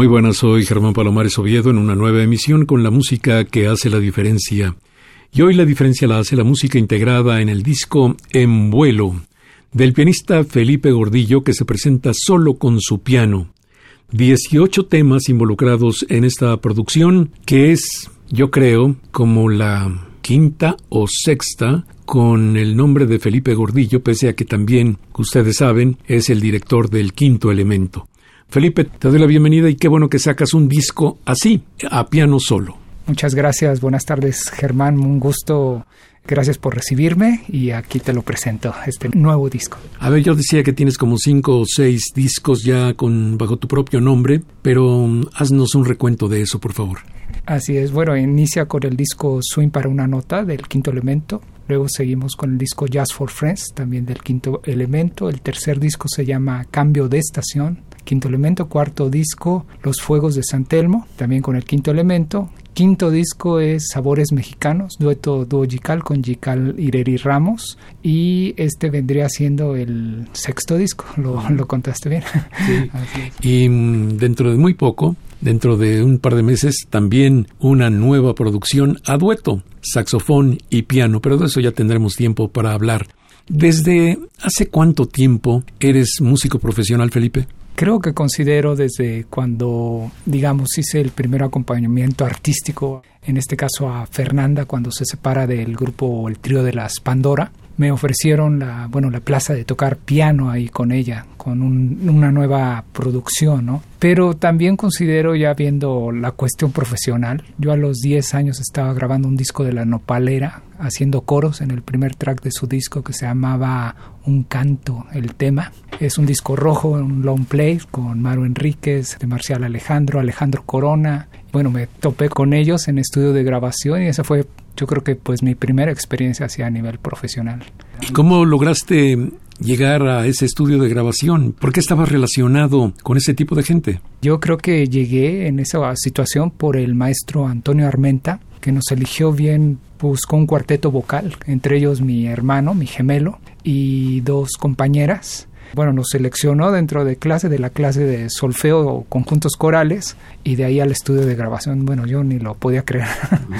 Muy buenas, soy Germán Palomares Oviedo en una nueva emisión con la música que hace la diferencia. Y hoy la diferencia la hace la música integrada en el disco En vuelo del pianista Felipe Gordillo que se presenta solo con su piano. 18 temas involucrados en esta producción que es, yo creo, como la quinta o sexta con el nombre de Felipe Gordillo, pese a que también, ustedes saben, es el director del quinto elemento. Felipe, te doy la bienvenida y qué bueno que sacas un disco así, a piano solo. Muchas gracias, buenas tardes Germán, un gusto, gracias por recibirme y aquí te lo presento, este nuevo disco. A ver, yo decía que tienes como cinco o seis discos ya con bajo tu propio nombre, pero um, haznos un recuento de eso, por favor. Así es, bueno, inicia con el disco Swing para una nota del quinto elemento, Luego seguimos con el disco Jazz for Friends, también del quinto elemento. El tercer disco se llama Cambio de Estación quinto elemento, cuarto disco, Los Fuegos de San Telmo, también con el quinto elemento. Quinto disco es Sabores Mexicanos, dueto dúo Gical con Gical Ireri Ramos. Y este vendría siendo el sexto disco, lo, lo contaste bien. y mm, dentro de muy poco, dentro de un par de meses, también una nueva producción a dueto, saxofón y piano, pero de eso ya tendremos tiempo para hablar. ¿Desde hace cuánto tiempo eres músico profesional, Felipe? Creo que considero desde cuando, digamos, hice el primer acompañamiento artístico, en este caso a Fernanda, cuando se separa del grupo El Trío de las Pandora, me ofrecieron la, bueno, la plaza de tocar piano ahí con ella, con una nueva producción, ¿no? Pero también considero ya viendo la cuestión profesional, yo a los 10 años estaba grabando un disco de la Nopalera, haciendo coros en el primer track de su disco que se llamaba Un canto, el tema. Es un disco rojo, un long play con Maru Enríquez, de Marcial Alejandro, Alejandro Corona. Bueno, me topé con ellos en estudio de grabación y esa fue yo creo que pues mi primera experiencia hacia a nivel profesional. ¿Y cómo lograste llegar a ese estudio de grabación? ¿Por qué estabas relacionado con ese tipo de gente? Yo creo que llegué en esa situación por el maestro Antonio Armenta, que nos eligió bien, buscó un cuarteto vocal, entre ellos mi hermano, mi gemelo, y dos compañeras. Bueno, nos seleccionó dentro de clase, de la clase de solfeo o conjuntos corales, y de ahí al estudio de grabación. Bueno, yo ni lo podía creer.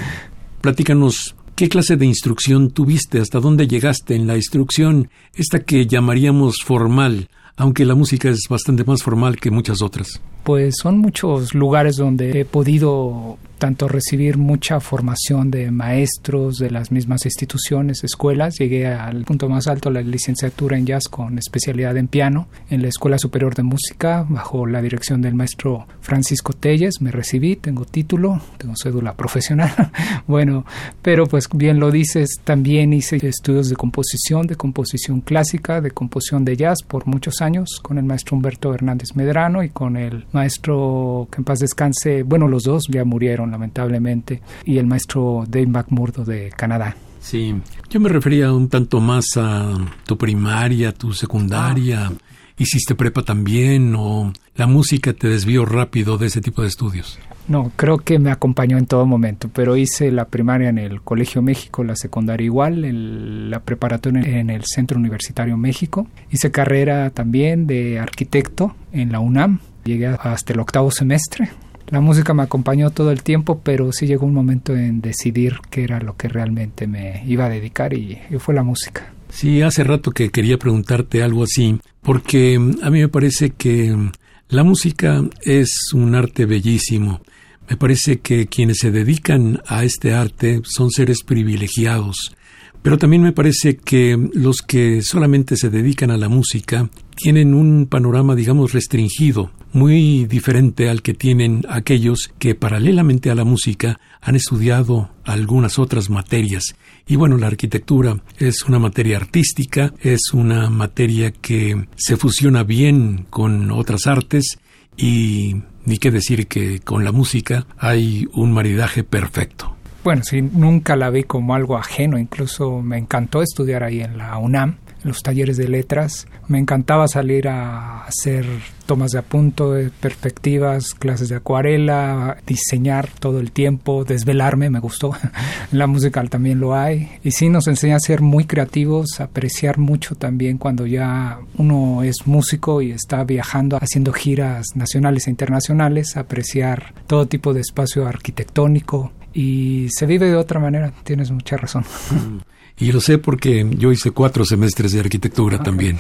Platícanos ¿Qué clase de instrucción tuviste? ¿Hasta dónde llegaste en la instrucción, esta que llamaríamos formal, aunque la música es bastante más formal que muchas otras? Pues son muchos lugares donde he podido tanto recibir mucha formación de maestros de las mismas instituciones, escuelas. Llegué al punto más alto, la licenciatura en jazz con especialidad en piano en la Escuela Superior de Música bajo la dirección del maestro Francisco Telles. Me recibí, tengo título, tengo cédula profesional. bueno, pero pues bien lo dices, también hice estudios de composición, de composición clásica, de composición de jazz por muchos años con el maestro Humberto Hernández Medrano y con el maestro que en paz descanse, bueno, los dos ya murieron lamentablemente, y el maestro Dave McMurdo de Canadá. Sí, yo me refería un tanto más a tu primaria, tu secundaria. Ah. ¿Hiciste prepa también o la música te desvió rápido de ese tipo de estudios? No, creo que me acompañó en todo momento, pero hice la primaria en el Colegio México, la secundaria igual, la preparatoria en el Centro Universitario México. Hice carrera también de arquitecto en la UNAM, llegué hasta el octavo semestre, La música me acompañó todo el tiempo, pero sí llegó un momento en decidir qué era lo que realmente me iba a dedicar y, fue la música. Sí, hace rato que quería preguntarte algo así, porque mm, a mí me parece que mm, la música es un arte bellísimo. Me parece que quienes se dedican a este arte son seres privilegiados, pero también me parece que los que solamente se dedican a la música tienen un panorama, digamos, restringido, muy diferente al que tienen aquellos que paralelamente a la música han estudiado algunas otras materias. Y bueno, la arquitectura es una materia artística, es una materia que se fusiona bien con otras artes y ni qué decir que con la música hay un maridaje perfecto. Bueno, sí, nunca la vi como algo ajeno, incluso me encantó estudiar ahí en la UNAM, en los talleres de letras. Me encantaba salir a hacer tomas de apunto, perspectivas, clases de acuarela, diseñar todo el tiempo, desvelarme, me gustó. la musical también lo hay. Y sí nos enseña a ser muy creativos, apreciar mucho también cuando ya uno es músico y está viajando, haciendo giras nacionales e internacionales, apreciar todo tipo de espacio arquitectónico, y se vive de otra manera, tienes mucha razón. Y lo sé porque yo hice cuatro semestres de arquitectura también.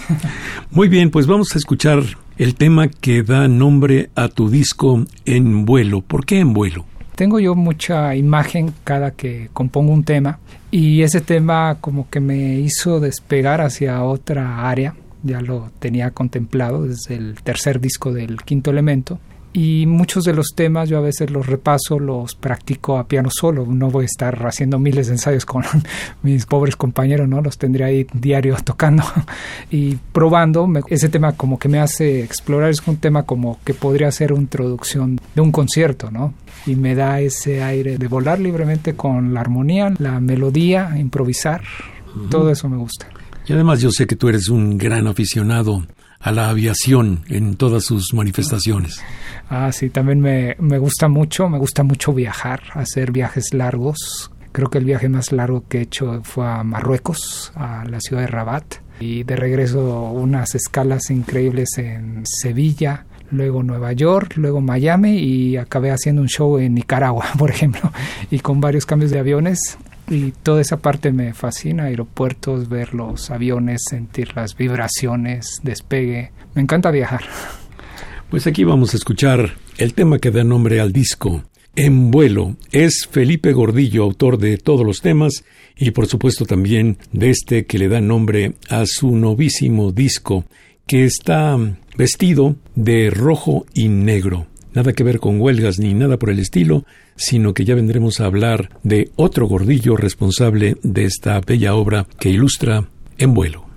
Muy bien, pues vamos a escuchar el tema que da nombre a tu disco En vuelo. ¿Por qué En vuelo? Tengo yo mucha imagen cada que compongo un tema y ese tema como que me hizo despegar hacia otra área. Ya lo tenía contemplado desde el tercer disco del quinto elemento y muchos de los temas yo a veces los repaso, los practico a piano solo, no voy a estar haciendo miles de ensayos con mis pobres compañeros, ¿no? Los tendré ahí diario tocando y probando, ese tema como que me hace explorar, es un tema como que podría ser una introducción de un concierto, ¿no? Y me da ese aire de volar libremente con la armonía, la melodía, improvisar, todo eso me gusta. Y además yo sé que tú eres un gran aficionado a la aviación en todas sus manifestaciones. Ah, sí, también me, me gusta mucho, me gusta mucho viajar, hacer viajes largos. Creo que el viaje más largo que he hecho fue a Marruecos, a la ciudad de Rabat, y de regreso unas escalas increíbles en Sevilla, luego Nueva York, luego Miami y acabé haciendo un show en Nicaragua, por ejemplo, y con varios cambios de aviones y toda esa parte me fascina, aeropuertos, ver los aviones, sentir las vibraciones, despegue. Me encanta viajar. Pues aquí vamos a escuchar el tema que da nombre al disco. En vuelo es Felipe Gordillo, autor de todos los temas y por supuesto también de este que le da nombre a su novísimo disco, que está vestido de rojo y negro. Nada que ver con huelgas ni nada por el estilo, sino que ya vendremos a hablar de otro gordillo responsable de esta bella obra que ilustra En vuelo.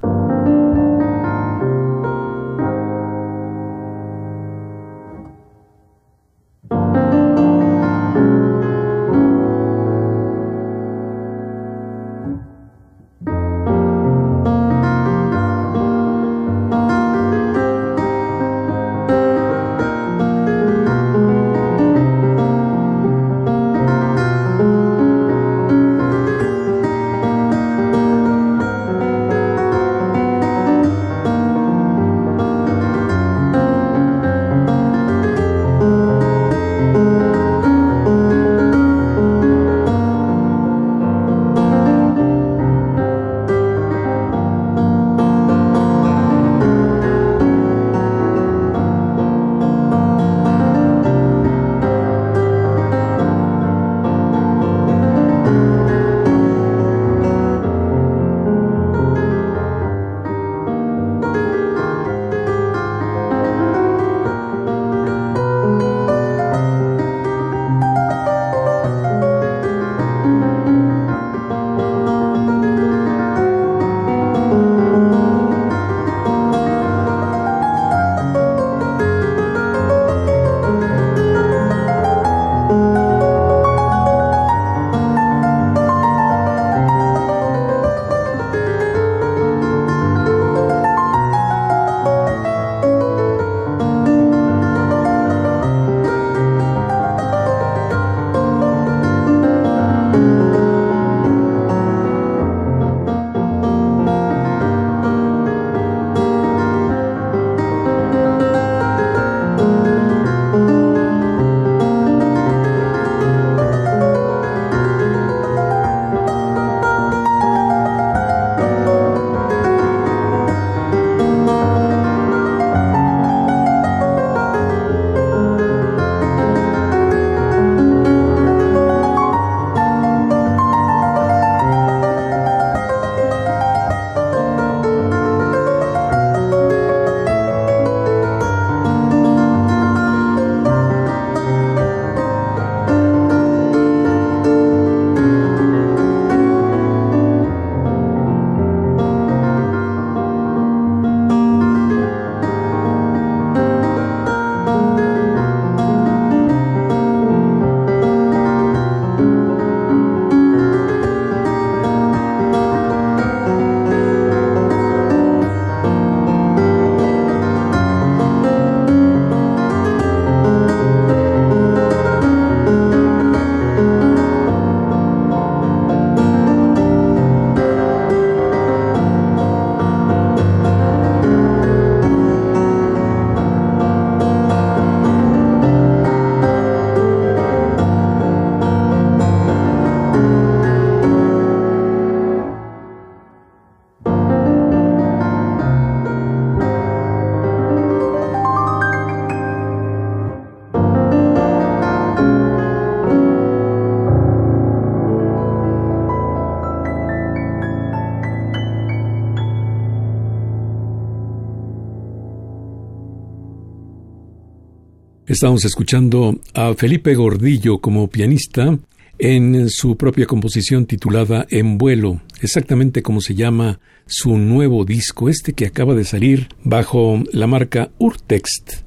Estamos escuchando a Felipe Gordillo como pianista en su propia composición titulada En vuelo, exactamente como se llama su nuevo disco, este que acaba de salir bajo la marca Urtext.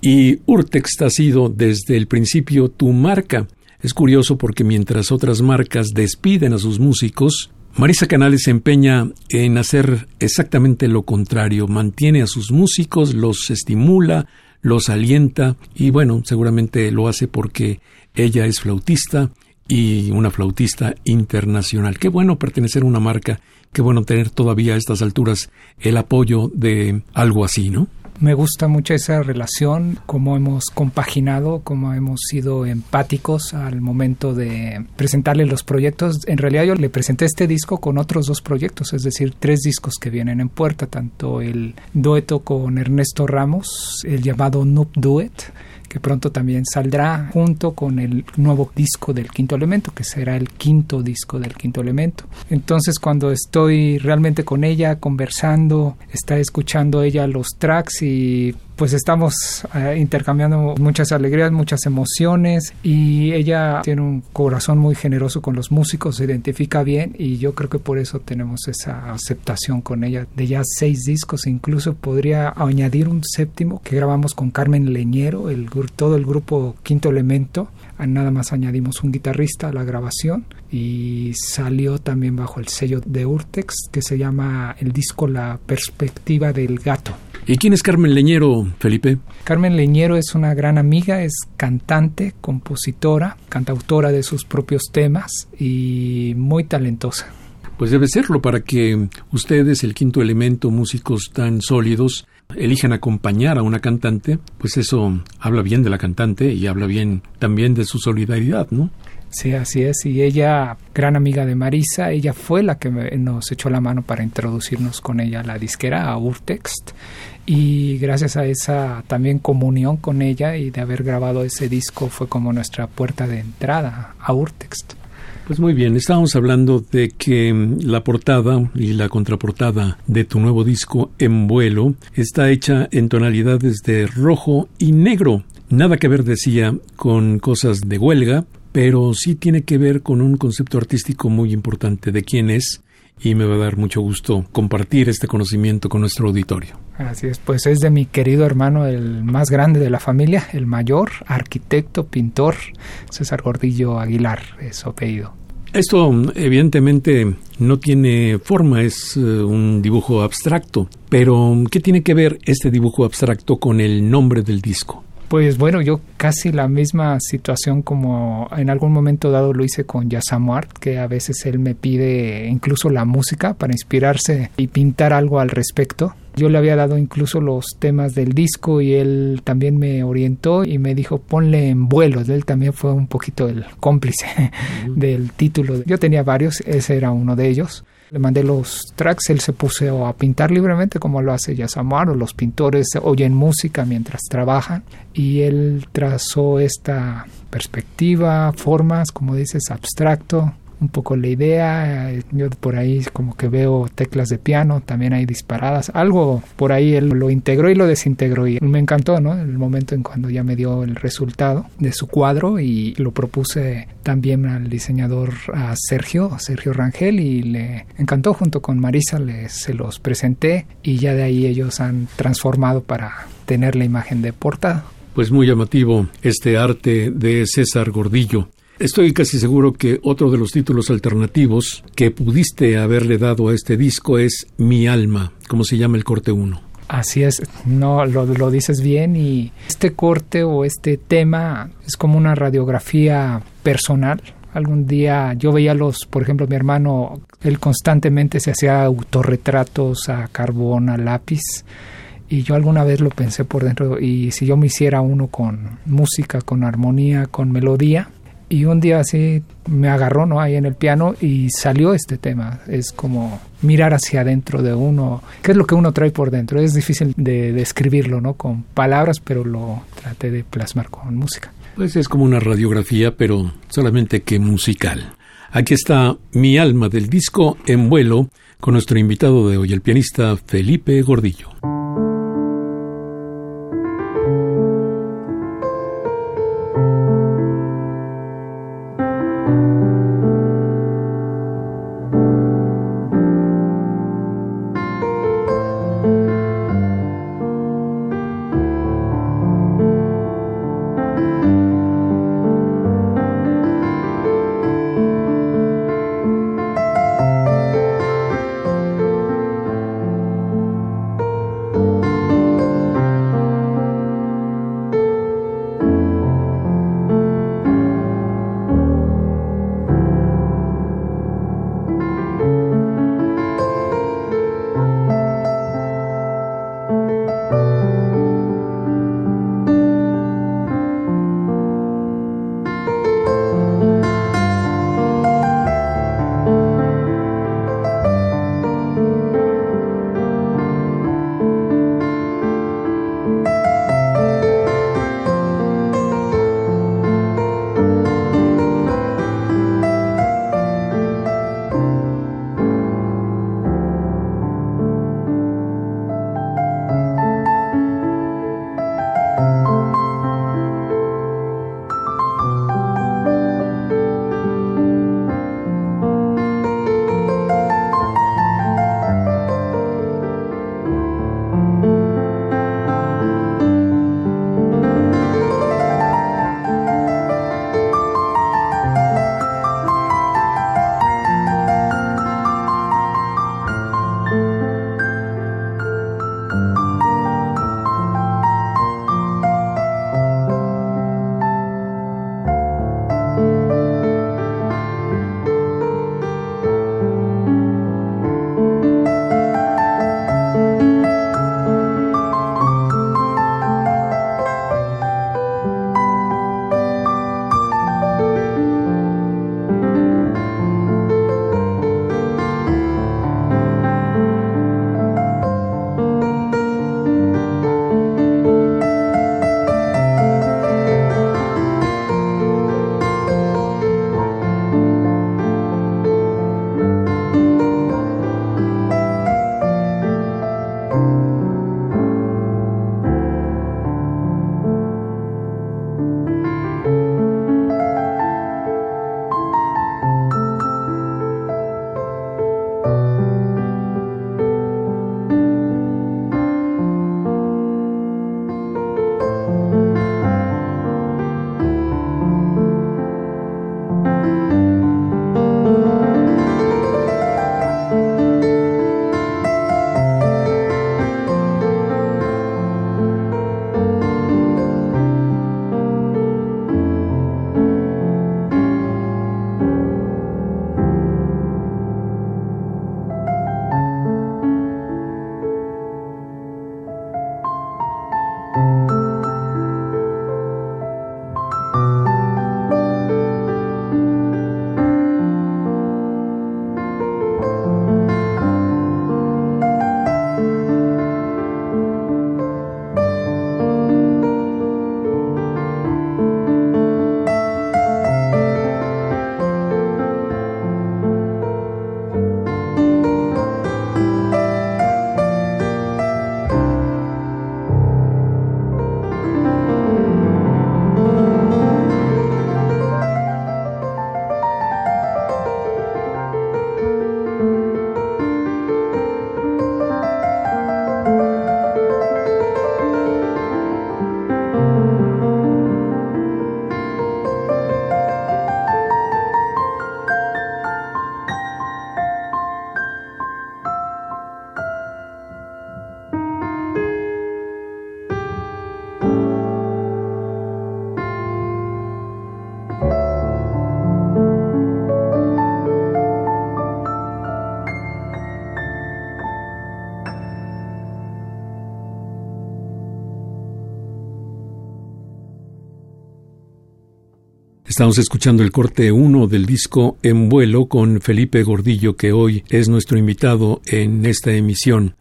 Y Urtext ha sido desde el principio tu marca. Es curioso porque mientras otras marcas despiden a sus músicos, Marisa Canales se empeña en hacer exactamente lo contrario, mantiene a sus músicos, los estimula, los alienta y bueno, seguramente lo hace porque ella es flautista y una flautista internacional. Qué bueno pertenecer a una marca, qué bueno tener todavía a estas alturas el apoyo de algo así, ¿no? Me gusta mucho esa relación, cómo hemos compaginado, cómo hemos sido empáticos al momento de presentarle los proyectos. En realidad yo le presenté este disco con otros dos proyectos, es decir, tres discos que vienen en puerta, tanto el dueto con Ernesto Ramos, el llamado Noob Duet, que pronto también saldrá junto con el nuevo disco del quinto elemento, que será el quinto disco del quinto elemento. Entonces cuando estoy realmente con ella conversando, está escuchando ella los tracks y pues estamos eh, intercambiando muchas alegrías, muchas emociones y ella tiene un corazón muy generoso con los músicos, se identifica bien y yo creo que por eso tenemos esa aceptación con ella de ya seis discos, incluso podría añadir un séptimo que grabamos con Carmen Leñero, el, todo el grupo Quinto Elemento, nada más añadimos un guitarrista a la grabación y salió también bajo el sello de Urtex que se llama el disco La perspectiva del gato. ¿Y quién es Carmen Leñero, Felipe? Carmen Leñero es una gran amiga, es cantante, compositora, cantautora de sus propios temas y muy talentosa. Pues debe serlo para que ustedes, el quinto elemento, músicos tan sólidos, elijan acompañar a una cantante, pues eso habla bien de la cantante y habla bien también de su solidaridad, ¿no? Sí, así es. Y ella, gran amiga de Marisa, ella fue la que nos echó la mano para introducirnos con ella a la disquera, a Urtext. Y gracias a esa también comunión con ella y de haber grabado ese disco fue como nuestra puerta de entrada a Urtext. Pues muy bien, estábamos hablando de que la portada y la contraportada de tu nuevo disco En vuelo está hecha en tonalidades de rojo y negro. Nada que ver, decía, con cosas de huelga, pero sí tiene que ver con un concepto artístico muy importante de quién es y me va a dar mucho gusto compartir este conocimiento con nuestro auditorio. Así es, pues es de mi querido hermano, el más grande de la familia, el mayor, arquitecto, pintor, César Gordillo Aguilar, es su apellido. Esto evidentemente no tiene forma, es eh, un dibujo abstracto, pero ¿qué tiene que ver este dibujo abstracto con el nombre del disco? Pues bueno, yo casi la misma situación como en algún momento dado lo hice con Yasamuart, que a veces él me pide incluso la música para inspirarse y pintar algo al respecto. Yo le había dado incluso los temas del disco y él también me orientó y me dijo ponle en vuelo. Él también fue un poquito el cómplice del título. Yo tenía varios, ese era uno de ellos. Le mandé los tracks, él se puso a pintar libremente como lo hace Yasamar o los pintores oyen música mientras trabajan y él trazó esta perspectiva, formas, como dices, abstracto, un poco la idea. Yo por ahí como que veo teclas de piano, también hay disparadas. Algo por ahí él lo integró y lo desintegró y me encantó, ¿no? El momento en cuando ya me dio el resultado de su cuadro y lo propuse también al diseñador a Sergio, Sergio Rangel y le encantó junto con Marisa, le, se los presenté y ya de ahí ellos han transformado para tener la imagen de portada. Pues muy llamativo este arte de César Gordillo. Estoy casi seguro que otro de los títulos alternativos que pudiste haberle dado a este disco es Mi alma, como se llama el corte 1. Así es, no lo, lo, dices bien y este corte o este tema es como una radiografía personal. Algún día yo veía los, por ejemplo, mi hermano, él constantemente se hacía autorretratos a carbón, a lápiz y yo alguna vez lo pensé por dentro y si yo me hiciera uno con música, con armonía, con melodía, y un día así me agarró no ahí en el piano y salió este tema. Es como mirar hacia adentro de uno qué es lo que uno trae por dentro. Es difícil de describirlo no con palabras pero lo traté de plasmar con música. Pues es como una radiografía pero solamente que musical. Aquí está mi alma del disco en vuelo con nuestro invitado de hoy el pianista Felipe Gordillo Estamos escuchando el corte 1 del disco En vuelo con Felipe Gordillo, que hoy es nuestro invitado en esta emisión.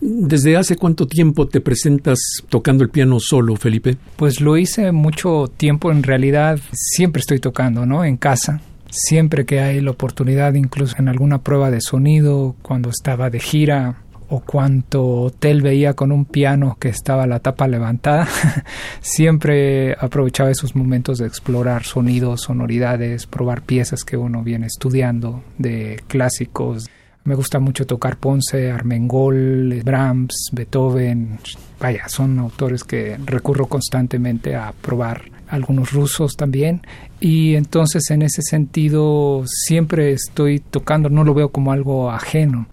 ¿Desde hace cuánto tiempo te presentas tocando el piano solo, Felipe? Pues lo hice mucho tiempo, en realidad siempre estoy tocando, ¿no? En casa. Siempre que hay la oportunidad, incluso en alguna prueba de sonido, cuando estaba de gira, o cuánto hotel veía con un piano que estaba la tapa levantada, siempre aprovechaba esos momentos de explorar sonidos, sonoridades, probar piezas que uno viene estudiando de clásicos. Me gusta mucho tocar Ponce, Armengol, Brahms, Beethoven. Vaya, son autores que recurro constantemente a probar algunos rusos también y entonces en ese sentido siempre estoy tocando, no lo veo como algo ajeno.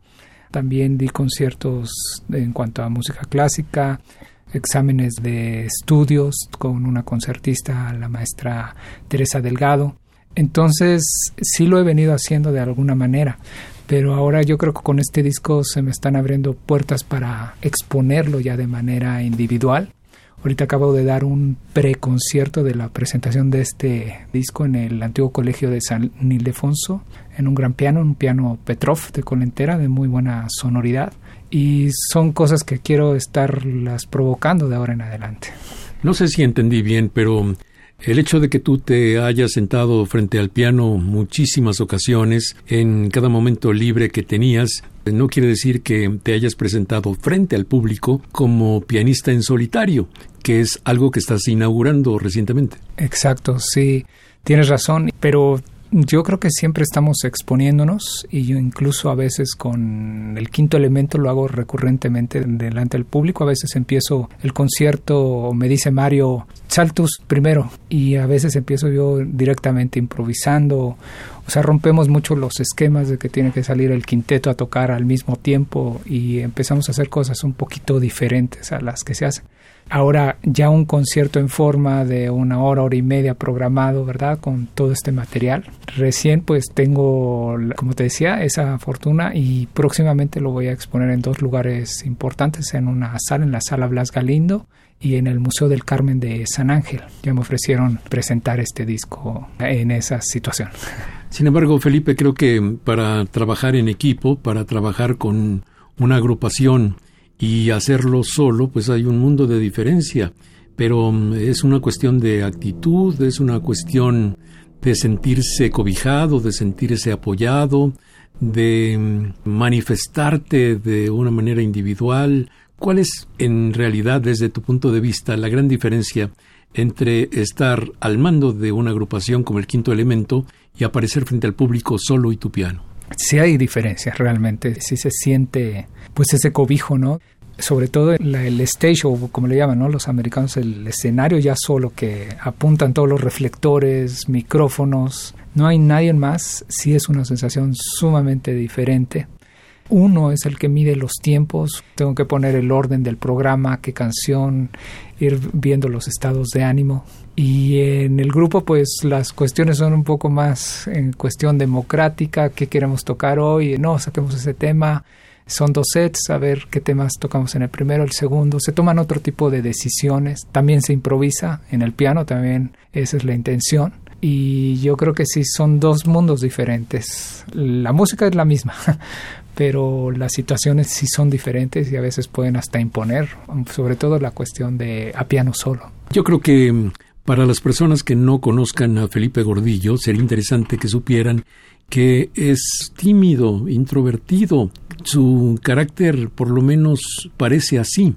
También di conciertos en cuanto a música clásica, exámenes de estudios con una concertista, la maestra Teresa Delgado. Entonces sí lo he venido haciendo de alguna manera, pero ahora yo creo que con este disco se me están abriendo puertas para exponerlo ya de manera individual Ahorita acabo de dar un preconcierto de la presentación de este disco en el antiguo colegio de San Ildefonso, en un gran piano, un piano Petrov de Colentera de muy buena sonoridad. Y son cosas que quiero estarlas provocando de ahora en adelante. No sé si entendí bien, pero el hecho de que tú te hayas sentado frente al piano muchísimas ocasiones, en cada momento libre que tenías, no quiere decir que te hayas presentado frente al público como pianista en solitario, que es algo que estás inaugurando recientemente. Exacto, sí, tienes razón, pero yo creo que siempre estamos exponiéndonos y yo incluso a veces con el quinto elemento lo hago recurrentemente delante del público. A veces empiezo el concierto, me dice Mario, saltus primero y a veces empiezo yo directamente improvisando. O sea, rompemos mucho los esquemas de que tiene que salir el quinteto a tocar al mismo tiempo y empezamos a hacer cosas un poquito diferentes a las que se hacen ahora ya un concierto en forma de una hora, hora y media programado, ¿verdad? Con todo este material. Recién pues tengo, como te decía, esa fortuna y próximamente lo voy a exponer en dos lugares importantes, en una sala, en la sala Blas Galindo y en el Museo del Carmen de San Ángel. Ya me ofrecieron presentar este disco en esa situación. Sin embargo, Felipe, creo que para trabajar en equipo, para trabajar con una agrupación, y hacerlo solo, pues hay un mundo de diferencia, pero mm, es una cuestión de actitud, es una cuestión de sentirse cobijado, de sentirse apoyado, de mm, manifestarte de una manera individual. ¿Cuál es en realidad, desde tu punto de vista, la gran diferencia entre estar al mando de una agrupación como el quinto elemento y aparecer frente al público solo y tu piano? Sí hay diferencias realmente, sí se siente pues ese cobijo, ¿no? Sobre todo el stage, o como le llaman, ¿no? Los americanos, el escenario ya solo que apuntan todos los reflectores, micrófonos, no hay nadie más, sí es una sensación sumamente diferente. Uno es el que mide los tiempos, tengo que poner el orden del programa, qué canción, ir viendo los estados de ánimo. Y en el grupo, pues las cuestiones son un poco más en cuestión democrática, qué queremos tocar hoy, no, saquemos ese tema, son dos sets, a ver qué temas tocamos en el primero, el segundo. Se toman otro tipo de decisiones. También se improvisa en el piano, también esa es la intención. Y yo creo que sí, son dos mundos diferentes. La música es la misma, pero las situaciones sí son diferentes y a veces pueden hasta imponer, sobre todo la cuestión de a piano solo. Yo creo que mm, para las personas que no conozcan a Felipe Gordillo, sería interesante que supieran que es tímido, introvertido, su carácter por lo menos parece así,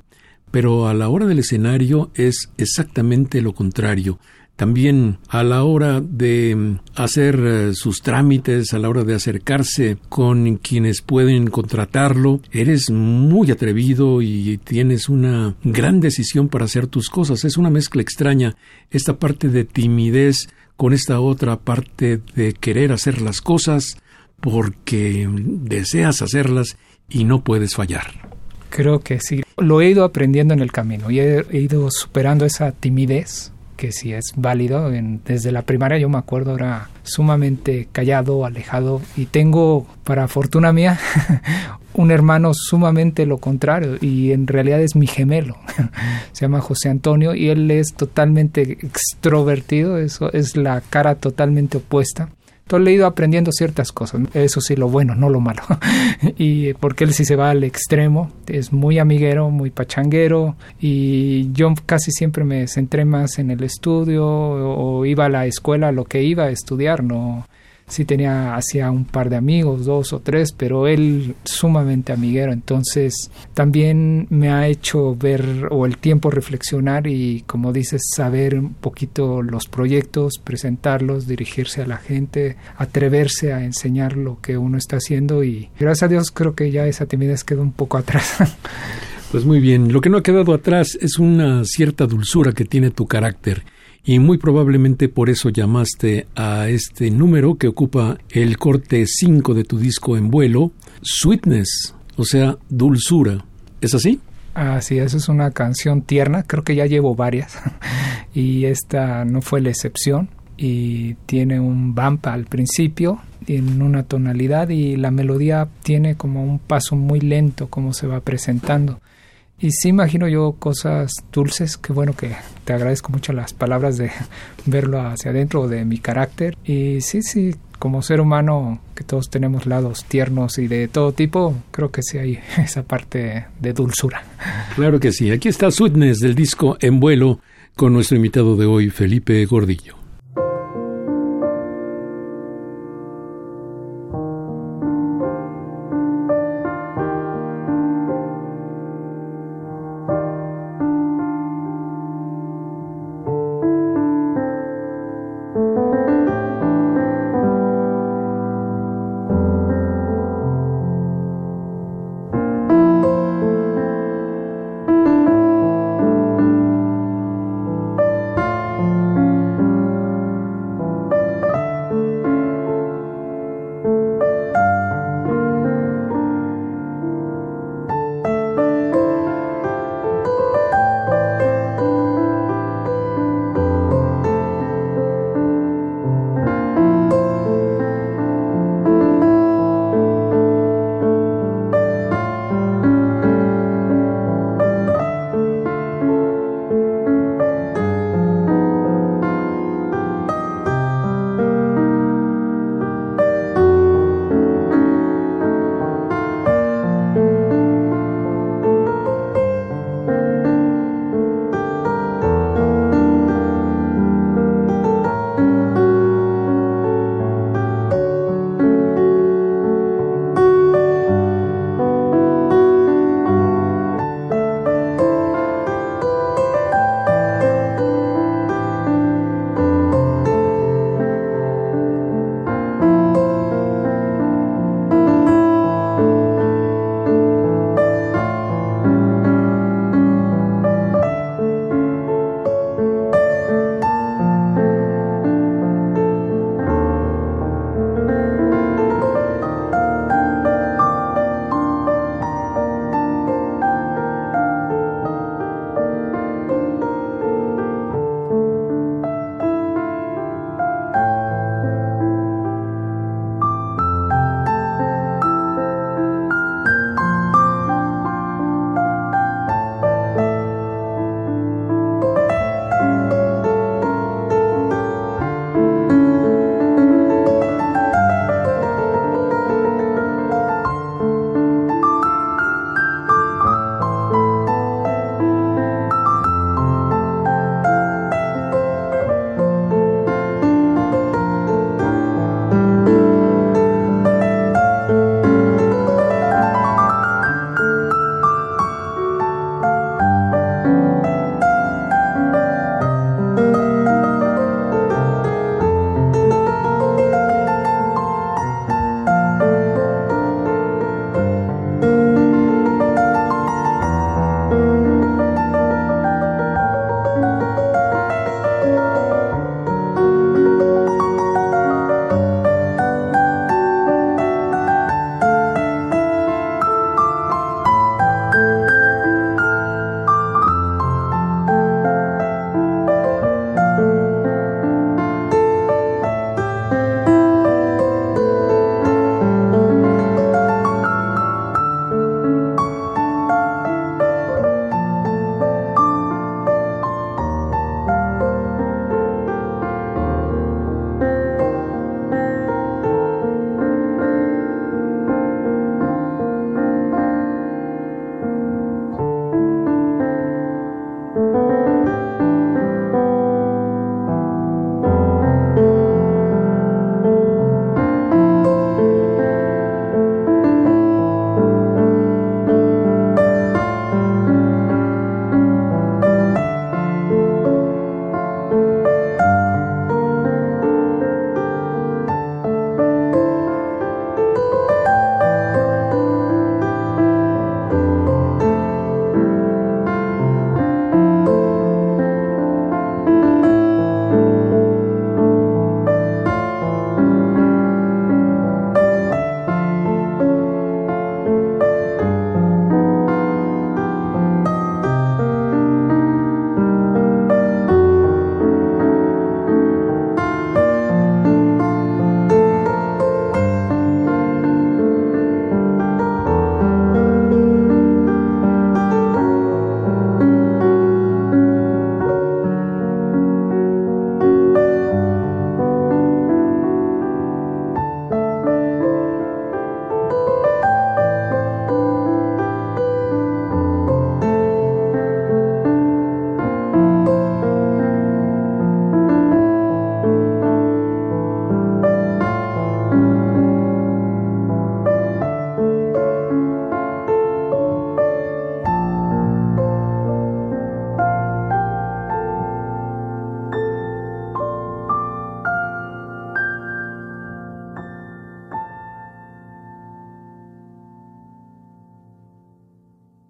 pero a la hora del escenario es exactamente lo contrario. También a la hora de hacer eh, sus trámites, a la hora de acercarse con quienes pueden contratarlo, eres muy atrevido y tienes una gran decisión para hacer tus cosas. Es una mezcla extraña esta parte de timidez con esta otra parte de querer hacer las cosas porque deseas hacerlas y no puedes fallar. Creo que sí. Lo he ido aprendiendo en el camino y he, ido superando esa timidez que sí es válido. desde la primaria yo me acuerdo era sumamente callado, alejado y tengo, para fortuna mía, un hermano sumamente lo contrario y en realidad es mi gemelo. Se llama José Antonio y él es totalmente extrovertido, eso es la cara totalmente opuesta. Entonces le he ido aprendiendo ciertas cosas, eso sí, lo bueno, no lo malo. y porque él sí se va al extremo, es muy amiguero, muy pachanguero y yo casi siempre me centré más en el estudio o iba a la escuela lo que iba a estudiar, no sí tenía hacía un par de amigos, dos o tres, pero él sumamente amiguero, entonces también me ha hecho ver o el tiempo reflexionar y como dices, saber un poquito los proyectos, presentarlos, dirigirse a la gente, atreverse a enseñar lo que uno está haciendo. Y gracias a Dios creo que ya esa timidez quedó un poco atrás. Pues muy bien, lo que no ha quedado atrás es una cierta dulzura que tiene tu carácter y muy probablemente por eso llamaste a este número que ocupa el corte 5 de tu disco en vuelo, Sweetness, o sea, dulzura. ¿Es así? Así es, es una canción tierna, creo que ya llevo varias y esta no fue la excepción y tiene un bump al principio en una tonalidad y la melodía tiene como un paso muy lento como se va presentando y sí imagino yo cosas dulces, que bueno que te agradezco mucho las palabras de verlo hacia adentro de mi carácter. Y sí, sí, como ser humano, que todos tenemos lados tiernos y de todo tipo, creo que sí hay esa parte de dulzura. Claro que sí. Aquí está Sweetness del disco En vuelo con nuestro invitado de hoy, Felipe Gordillo.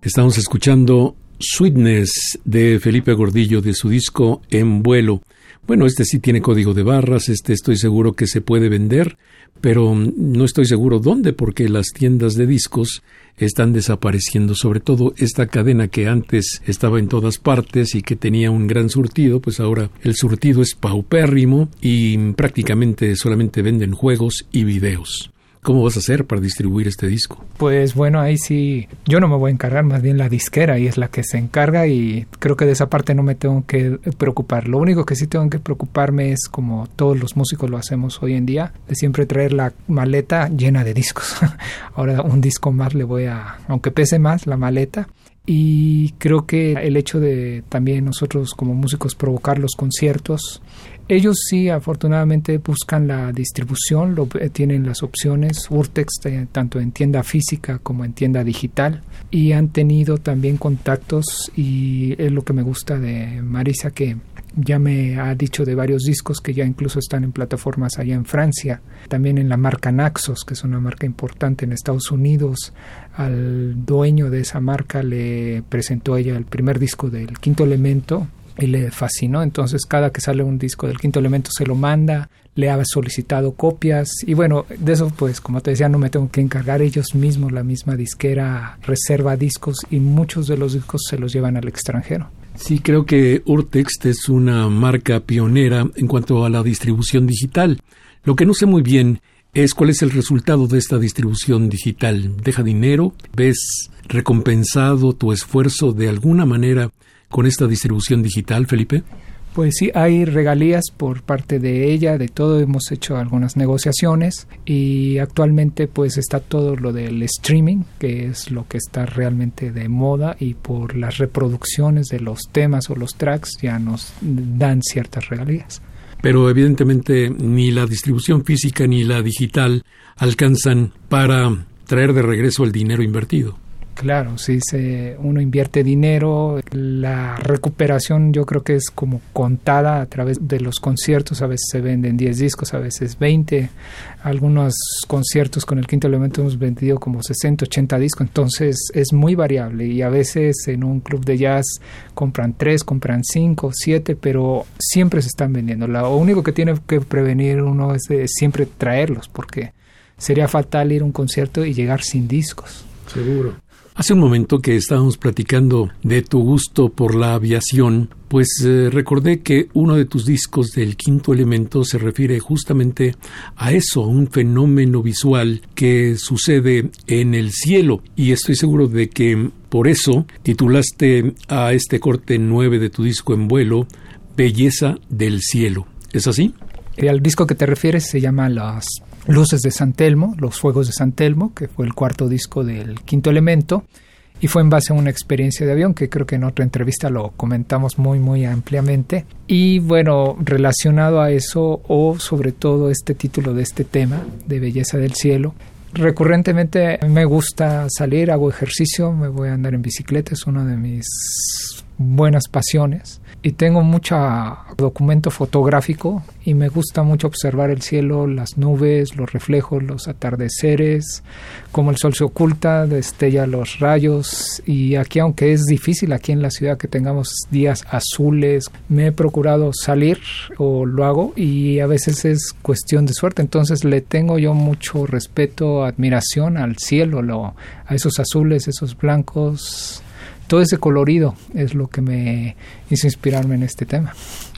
Estamos escuchando Sweetness de Felipe Gordillo de su disco En vuelo. Bueno, este sí tiene código de barras, este estoy seguro que se puede vender, pero no estoy seguro dónde porque las tiendas de discos están desapareciendo, sobre todo esta cadena que antes estaba en todas partes y que tenía un gran surtido, pues ahora el surtido es paupérrimo y prácticamente solamente venden juegos y videos. ¿Cómo vas a hacer para distribuir este disco? Pues bueno, ahí sí, yo no me voy a encargar, más bien la disquera y es la que se encarga y creo que de esa parte no me tengo que preocupar. Lo único que sí tengo que preocuparme es como todos los músicos lo hacemos hoy en día, de siempre traer la maleta llena de discos. Ahora un disco más le voy a, aunque pese más la maleta, y creo que el hecho de también nosotros como músicos provocar los conciertos ellos sí, afortunadamente, buscan la distribución, lo, eh, tienen las opciones Urtex, eh, tanto en tienda física como en tienda digital, y han tenido también contactos, y es lo que me gusta de Marisa, que ya me ha dicho de varios discos que ya incluso están en plataformas allá en Francia, también en la marca Naxos, que es una marca importante en Estados Unidos. Al dueño de esa marca le presentó ella el primer disco del Quinto Elemento, y le fascinó. Entonces, cada que sale un disco del quinto elemento se lo manda, le ha solicitado copias y bueno, de eso pues como te decía no me tengo que encargar ellos mismos, la misma disquera reserva discos y muchos de los discos se los llevan al extranjero. Sí, creo que Urtext es una marca pionera en cuanto a la distribución digital. Lo que no sé muy bien es cuál es el resultado de esta distribución digital. ¿Deja dinero? ¿Ves recompensado tu esfuerzo de alguna manera con esta distribución digital, Felipe? Pues sí, hay regalías por parte de ella, de todo hemos hecho algunas negociaciones y actualmente pues está todo lo del streaming, que es lo que está realmente de moda y por las reproducciones de los temas o los tracks ya nos dan ciertas regalías. Pero evidentemente ni la distribución física ni la digital alcanzan para traer de regreso el dinero invertido. Claro, si se, uno invierte dinero, la recuperación yo creo que es como contada a través de los conciertos, a veces se venden 10 discos, a veces 20, algunos conciertos con el quinto elemento hemos vendido como 60, 80 discos, entonces es muy variable y a veces en un club de jazz compran 3, compran 5, 7, pero siempre se están vendiendo. Lo único que tiene que prevenir uno es de siempre traerlos, porque sería fatal ir a un concierto y llegar sin discos. Seguro. Hace un momento que estábamos platicando de tu gusto por la aviación, pues eh, recordé que uno de tus discos del quinto elemento se refiere justamente a eso, a un fenómeno visual que sucede en el cielo. Y estoy seguro de que por eso titulaste a este corte 9 de tu disco en vuelo, Belleza del Cielo. ¿Es así? El disco que te refieres se llama Las Luces de San Telmo, Los Fuegos de San Telmo, que fue el cuarto disco del quinto elemento, y fue en base a una experiencia de avión que creo que en otra entrevista lo comentamos muy muy ampliamente. Y bueno, relacionado a eso o sobre todo este título de este tema de Belleza del Cielo, recurrentemente me gusta salir, hago ejercicio, me voy a andar en bicicleta, es una de mis buenas pasiones y tengo mucho documento fotográfico y me gusta mucho observar el cielo, las nubes, los reflejos, los atardeceres, cómo el sol se oculta, destella los rayos. Y aquí aunque es difícil aquí en la ciudad que tengamos días azules, me he procurado salir o lo hago y a veces es cuestión de suerte, entonces le tengo yo mucho respeto, admiración al cielo, lo, a esos azules, esos blancos, todo ese colorido es lo que me hizo inspirarme en este tema.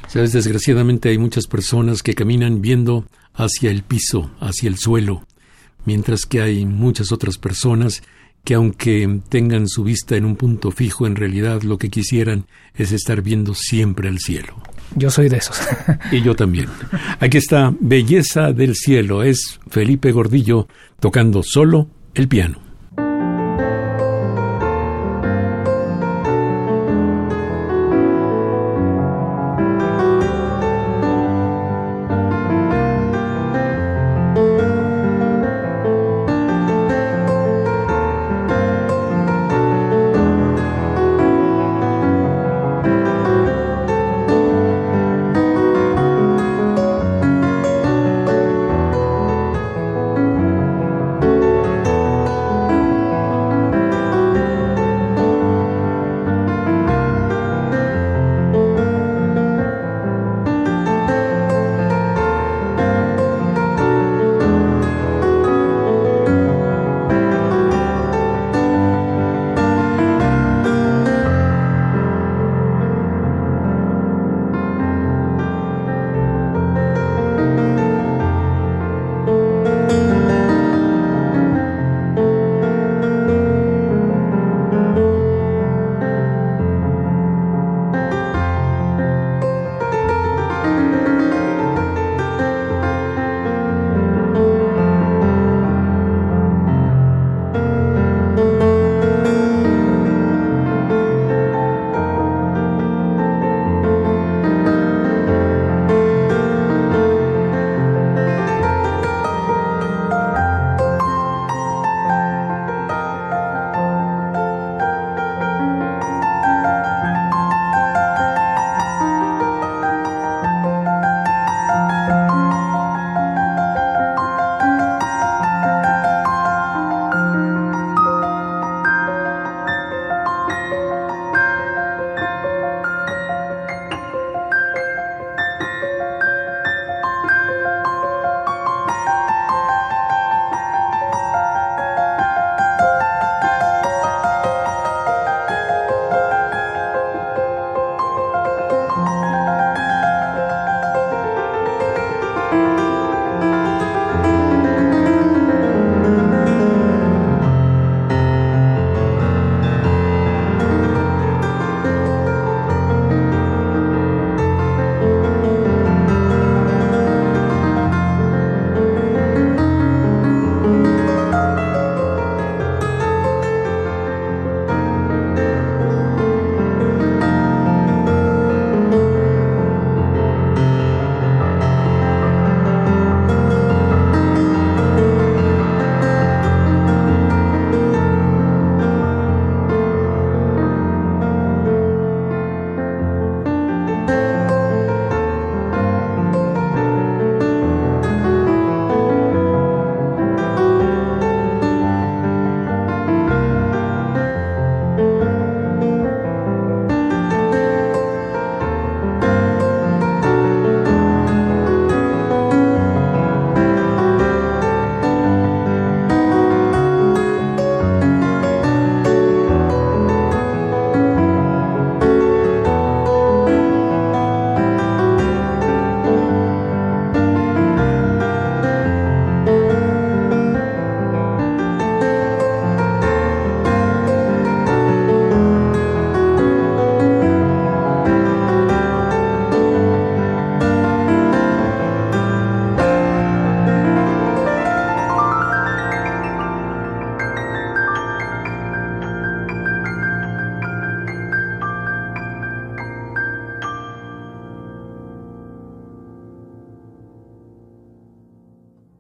Sabes, desgraciadamente hay muchas personas que caminan viendo hacia el piso, hacia el suelo, mientras que hay muchas otras personas que aunque tengan su vista en un punto fijo, en realidad lo que quisieran es estar viendo siempre al cielo. Yo soy de esos. y yo también. Aquí está Belleza del Cielo. Es Felipe Gordillo tocando solo el piano.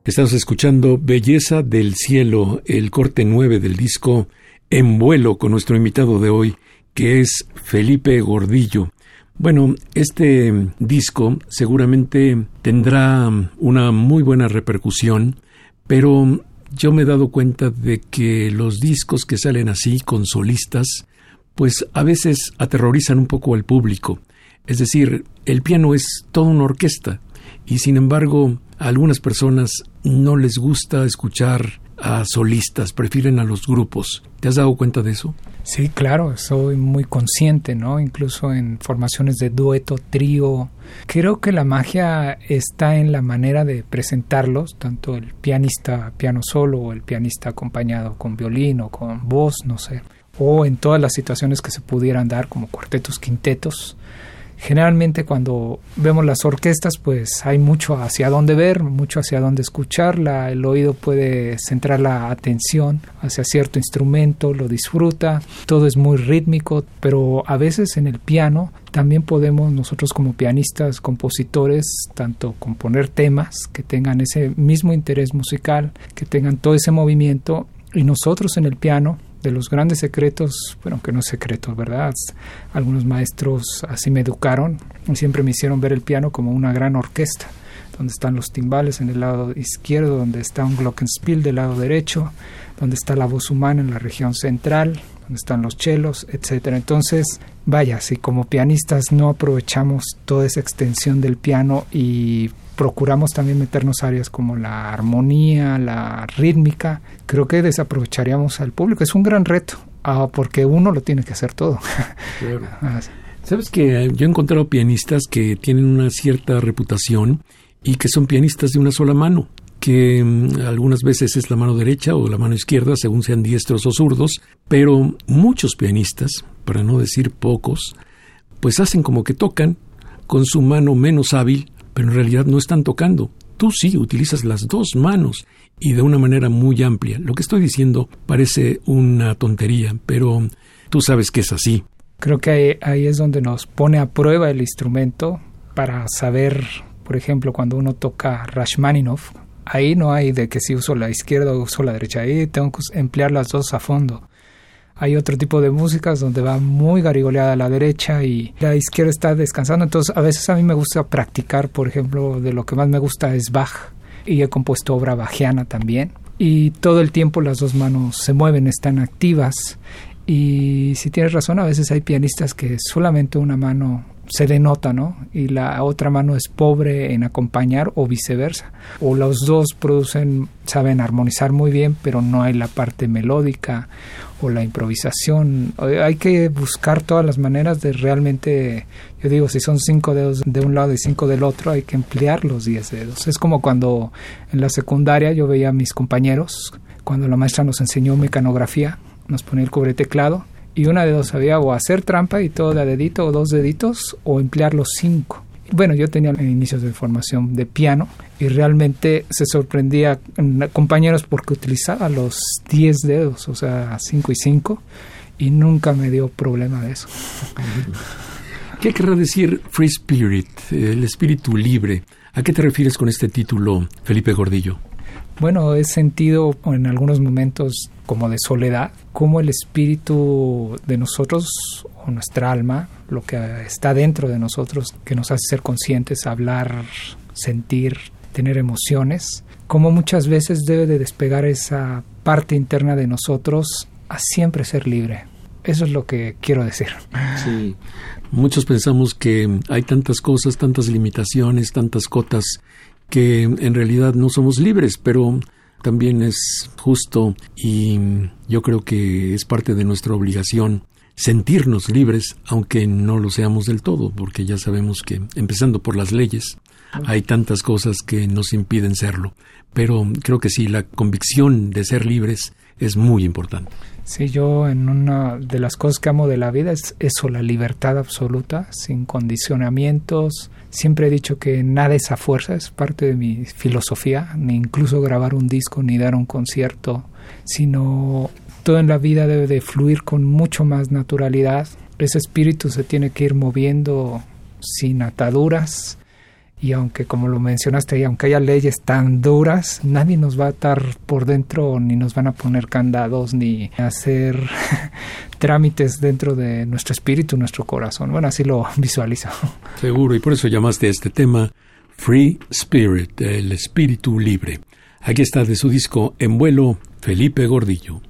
Estamos escuchando Belleza del Cielo, el corte 9 del disco En vuelo con nuestro invitado de hoy, que es Felipe Gordillo. Bueno, este disco seguramente tendrá una muy buena repercusión, pero yo me he dado cuenta de que los discos que salen así con solistas, pues a veces aterrorizan un poco al público. Es decir, el piano es toda una orquesta y sin embargo a algunas personas no les gusta escuchar a solistas, prefieren a los grupos. ¿Te has dado cuenta de eso? Sí, claro, soy muy consciente, ¿no? Incluso en formaciones de dueto, trío. Creo que la magia está en la manera de presentarlos, tanto el pianista piano solo o el pianista acompañado con violín o con voz, no sé, o en todas las situaciones que se pudieran dar como cuartetos, quintetos generalmente cuando vemos las orquestas pues hay mucho hacia dónde ver, mucho hacia dónde escuchar, el oído puede centrar la atención hacia cierto instrumento, lo disfruta, todo es muy rítmico, pero a veces en el piano también podemos nosotros como pianistas, compositores, tanto componer temas que tengan ese mismo interés musical, que tengan todo ese movimiento y nosotros en el piano de los grandes secretos, bueno, que no es secreto, ¿verdad? Algunos maestros así me educaron y siempre me hicieron ver el piano como una gran orquesta, donde están los timbales en el lado izquierdo, donde está un glockenspiel del lado derecho, donde está la voz humana en la región central, donde están los chelos, etcétera. Entonces, vaya, si como pianistas no aprovechamos toda esa extensión del piano y procuramos también meternos áreas como la armonía, la rítmica, creo que desaprovecharíamos al público. Es un gran reto, ah, porque uno lo tiene que hacer todo. Ah, Sabes que yo he encontrado pianistas que tienen una cierta reputación y que son pianistas de una sola mano que mm, algunas veces es la mano derecha o la mano izquierda, según sean diestros o zurdos, pero muchos pianistas, para no decir pocos, pues hacen como que tocan con su mano menos hábil pero en realidad no están tocando. Tú sí utilizas las dos manos y de una manera muy amplia. Lo que estoy diciendo parece una tontería, pero tú sabes que es así. Creo que ahí, es donde nos pone a prueba el instrumento para saber, por ejemplo, cuando uno toca Rashmaninoff, ahí no hay de que si uso la izquierda o uso la derecha, ahí tengo que emplear las dos a fondo. Hay otro tipo de músicas donde va muy garigoleada la derecha y la izquierda está descansando. Entonces, a veces a mí me gusta practicar, por ejemplo, de lo que más me gusta es Bach y he compuesto obra bajiana también. Y todo el tiempo las dos manos se mueven, están activas. Y si tienes razón, a veces hay pianistas que solamente una mano se denota, ¿no? Y la otra mano es pobre en acompañar o viceversa. O los dos producen, saben armonizar muy bien, pero no hay la parte melódica o la improvisación. Hay que buscar todas las maneras de realmente, yo digo, si son cinco dedos de un lado y cinco del otro, hay que emplear los diez dedos. Es como cuando en la secundaria yo veía a mis compañeros, cuando la maestra nos enseñó mecanografía, nos ponía el cubre teclado y una de dos había o hacer trampa y todo de a dedito o dos deditos o emplear los cinco. Bueno, yo tenía inicios de formación de piano y realmente se sorprendía compañeros porque utilizaba los 10 dedos, o sea, 5 y 5, y nunca me dio problema de eso. ¿Qué querrá decir Free Spirit, el espíritu libre? ¿A qué te refieres con este título, Felipe Gordillo? Bueno, he sentido en algunos momentos como de soledad, como el espíritu de nosotros o nuestra alma, lo que está dentro de nosotros, que nos hace ser conscientes, hablar, sentir, tener emociones, como muchas veces debe de despegar esa parte interna de nosotros a siempre ser libre. Eso es lo que quiero decir. Sí, muchos pensamos que hay tantas cosas, tantas limitaciones, tantas cotas que en realidad no somos libres, pero también es justo y yo creo que es parte de nuestra obligación sentirnos libres, aunque no lo seamos del todo, porque ya sabemos que, empezando por las leyes, hay tantas cosas que nos impiden serlo. Pero creo que sí, la convicción de ser libres es muy importante. Sí, yo en una de las cosas que amo de la vida es eso, la libertad absoluta, sin condicionamientos. Siempre he dicho que nada es a fuerza, es parte de mi filosofía, ni incluso grabar un disco ni dar un concierto, sino todo en la vida debe de fluir con mucho más naturalidad. Ese espíritu se tiene que ir moviendo sin ataduras y aunque como lo mencionaste, y aunque haya leyes tan duras, nadie nos va a atar por dentro ni nos van a poner candados ni hacer trámites dentro de nuestro espíritu, nuestro corazón. Bueno, así lo visualizo. Seguro, y por eso llamaste a este tema Free Spirit, el espíritu libre. Aquí está de su disco En vuelo, Felipe Gordillo.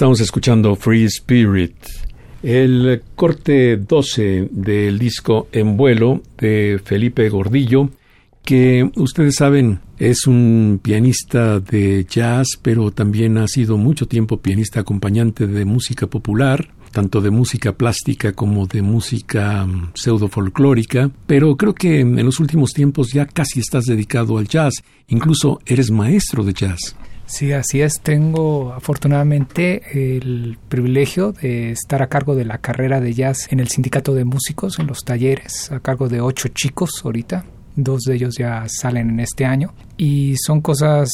Estamos escuchando Free Spirit, el corte 12 del disco En vuelo de Felipe Gordillo, que ustedes saben es un pianista de jazz, pero también ha sido mucho tiempo pianista acompañante de música popular, tanto de música plástica como de música mm, pseudo folclórica, pero creo que en los últimos tiempos ya casi estás dedicado al jazz, incluso eres maestro de jazz. Sí, así es. Tengo afortunadamente el privilegio de estar a cargo de la carrera de jazz en el sindicato de músicos, en los talleres, a cargo de ocho chicos ahorita. Dos de ellos ya salen en este año y son cosas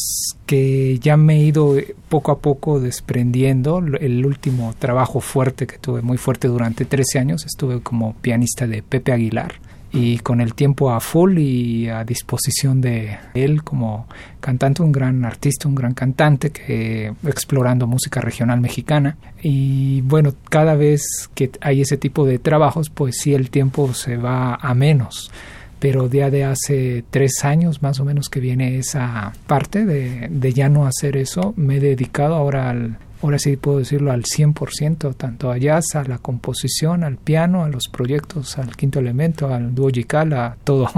que ya me he ido poco a poco desprendiendo. El último trabajo fuerte que tuve, muy fuerte durante 13 años, estuve como pianista de Pepe Aguilar y con el tiempo a full y a disposición de él como cantante, un gran artista, un gran cantante que explorando música regional mexicana. Y bueno, cada vez que hay ese tipo de trabajos, pues sí el tiempo se va a menos. Pero ya de hace tres años más o menos que viene esa parte de, de ya no hacer eso, me he dedicado ahora al, ahora sí puedo decirlo al 100%, tanto a jazz, a la composición, al piano, a los proyectos, al quinto elemento, al dúo a todo.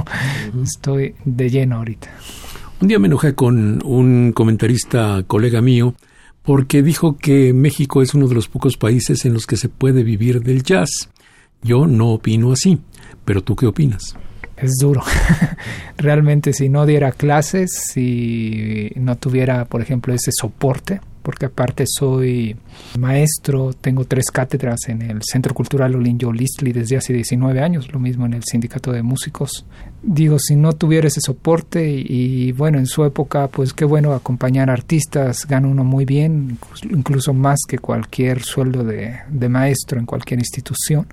Estoy de lleno ahorita. Un día me enojé con un comentarista colega mío porque dijo que México es uno de los pocos países en los que se puede vivir del jazz. Yo no opino así, pero ¿tú qué opinas? es duro. Realmente si no diera clases, si no tuviera, por ejemplo, ese soporte, porque aparte soy maestro, tengo tres cátedras en el Centro Cultural Olinjo Listli desde hace 19 años, lo mismo en el Sindicato de Músicos. Digo, si no tuviera ese soporte y, bueno, en su época, pues qué bueno acompañar artistas, gana uno muy bien, incluso más que cualquier sueldo de, de maestro en cualquier institución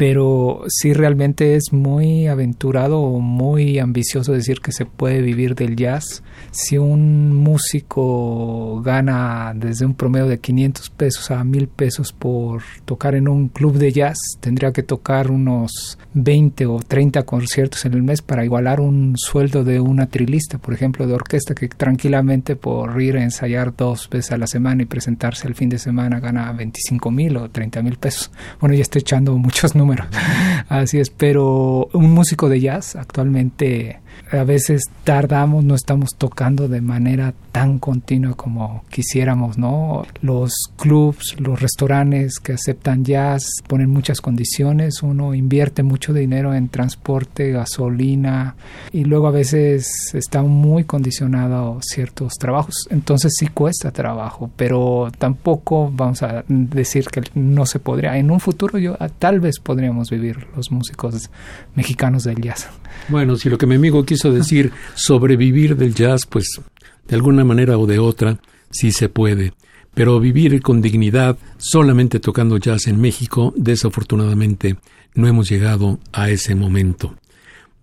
pero sí realmente es muy aventurado o muy ambicioso decir que se puede vivir del jazz. Si un músico gana desde un promedio de 500 pesos a 1000 pesos por tocar en un club de jazz, tendría que tocar unos 20 o 30 conciertos en el mes para igualar un sueldo de una trilista, por ejemplo, de orquesta que tranquilamente por ir a ensayar dos veces a la semana y presentarse el fin de semana gana 25 mil o 30 mil pesos. Bueno, ya estoy echando muchos números Así es, pero un músico de jazz actualmente a veces tardamos, no estamos tocando de manera tan continua como quisiéramos, ¿no? Los clubs, los restaurantes que aceptan jazz ponen muchas condiciones, uno invierte mucho dinero en transporte, gasolina y luego a veces está muy condicionado ciertos trabajos, entonces sí cuesta trabajo, pero tampoco vamos a decir que no se podría. En un futuro yo tal vez podríamos vivir los músicos mexicanos del jazz. Bueno, si lo que mi amigo quiso decir sobrevivir del jazz, pues de alguna manera o de otra sí se puede. Pero vivir con dignidad solamente tocando jazz en México, desafortunadamente, no hemos llegado a ese momento.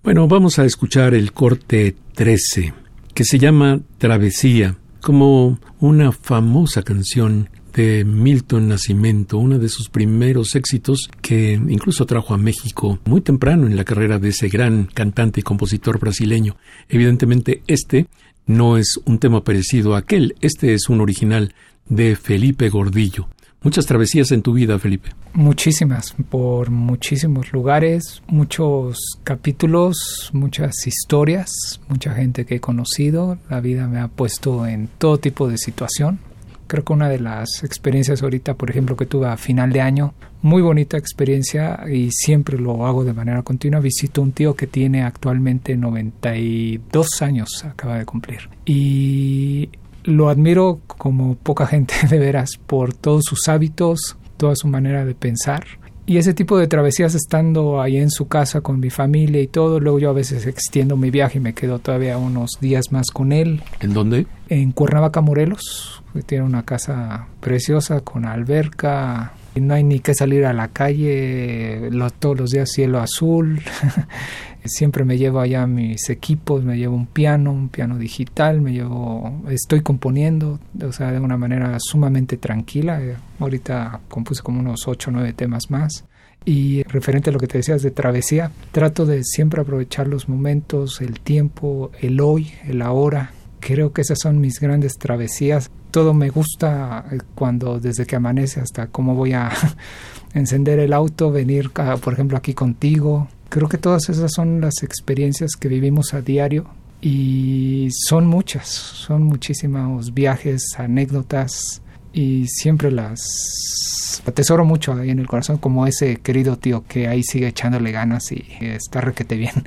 Bueno, vamos a escuchar el corte 13, que se llama Travesía, como una famosa canción de Milton Nacimiento, uno de sus primeros éxitos que incluso trajo a México muy temprano en la carrera de ese gran cantante y compositor brasileño. Evidentemente este no es un tema parecido a aquel, este es un original de Felipe Gordillo. Muchas travesías en tu vida, Felipe. Muchísimas, por muchísimos lugares, muchos capítulos, muchas historias, mucha gente que he conocido. La vida me ha puesto en todo tipo de situación. Creo que una de las experiencias ahorita, por ejemplo, que tuve a final de año, muy bonita experiencia y siempre lo hago de manera continua. Visito un tío que tiene actualmente 92 años, acaba de cumplir. Y lo admiro como poca gente de veras por todos sus hábitos, toda su manera de pensar y ese tipo de travesías estando ahí en su casa con mi familia y todo, luego yo a veces extiendo mi viaje y me quedo todavía unos días más con él. ¿En dónde? En Cuernavaca, Morelos. Tiene una casa preciosa con alberca, no hay ni que salir a la calle, todos los días cielo azul. Siempre me llevo allá mis equipos, me llevo un piano, un piano digital, me llevo, estoy componiendo, o sea, de una manera sumamente tranquila. Eh, ahorita compuse como unos 8 o 9 temas más. Y referente a lo que te decías de travesía, trato de siempre aprovechar los momentos, el tiempo, el hoy, el ahora, creo que esas son mis grandes travesías. Todo me gusta eh, cuando desde que amanece hasta cómo voy a encender el auto, venir, por ejemplo, aquí contigo. Creo que todas esas son las experiencias que vivimos a diario y son muchas, son muchísimos viajes, anécdotas y siempre las atesoro mucho ahí en el corazón como ese querido tío que ahí sigue echándole ganas y está requete bien.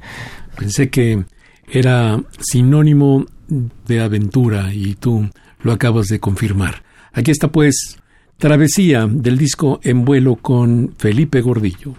Pensé que era sinónimo de aventura y tú lo acabas de confirmar. Aquí está pues Travesía del disco En vuelo con Felipe Gordillo.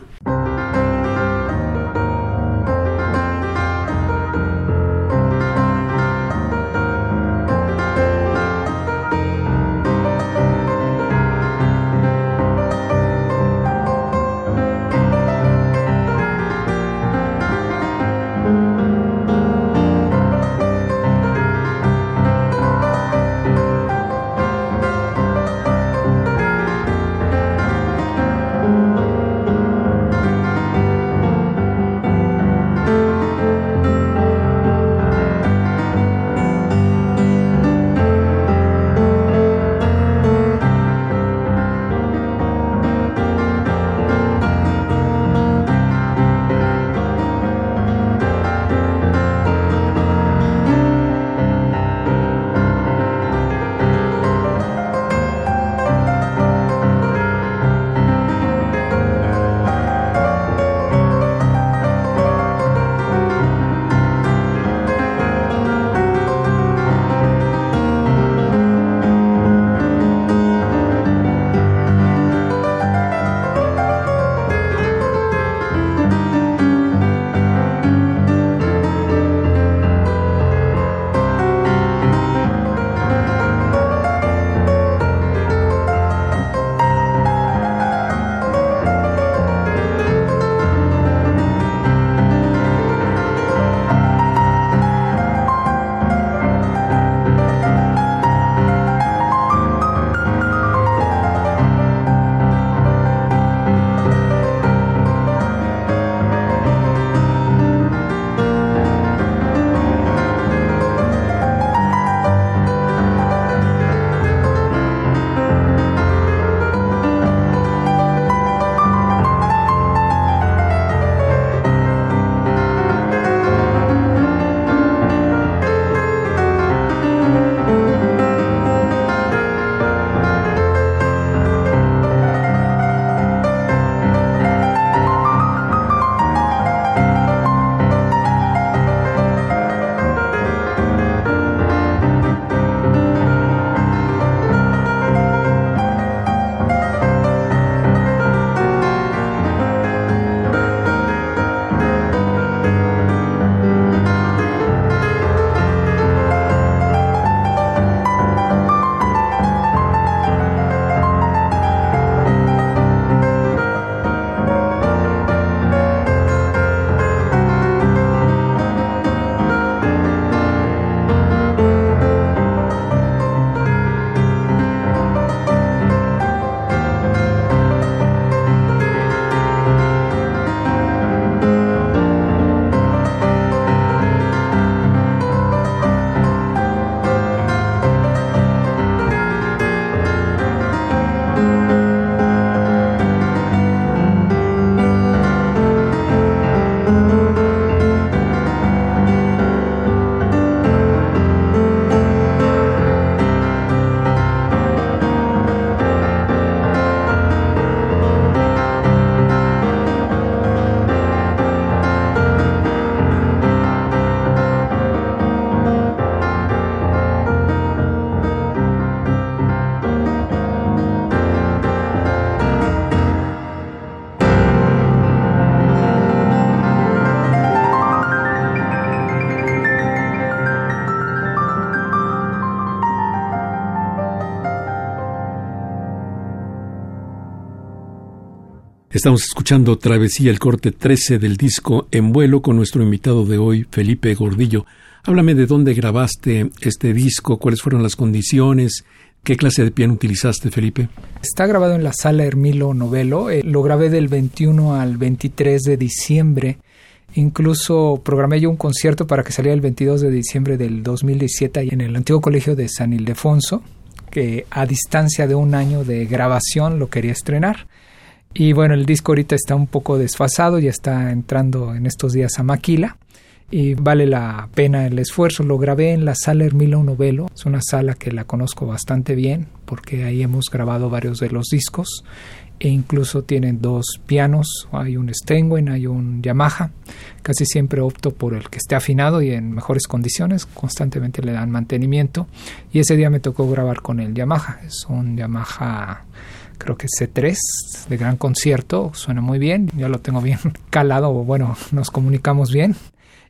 Estamos escuchando Travesía, el corte 13 del disco En vuelo con nuestro invitado de hoy, Felipe Gordillo. Háblame de dónde grabaste este disco, cuáles fueron las condiciones, qué clase de piano utilizaste, Felipe. Está grabado en la sala Hermilo Novelo. Eh, lo grabé del 21 al 23 de diciembre Incluso programé yo un concierto para que saliera el 22 de diciembre del 2017 en el antiguo colegio de San Ildefonso, que a distancia de un año de grabación lo quería estrenar. Y bueno, el disco ahorita está un poco desfasado, ya está entrando en estos días a Maquila. Y vale la pena el esfuerzo. Lo grabé en la sala Hermilo Novelo, es una sala que la conozco bastante bien porque ahí hemos grabado varios de los discos. E incluso tienen dos pianos, hay un Steinway, hay un Yamaha. Casi siempre opto por el que esté afinado y en mejores condiciones, constantemente le dan mantenimiento. Y ese día me tocó grabar con el Yamaha, es un Yamaha creo que C3 de gran concierto, suena muy bien, ya lo tengo bien calado, bueno, nos comunicamos bien.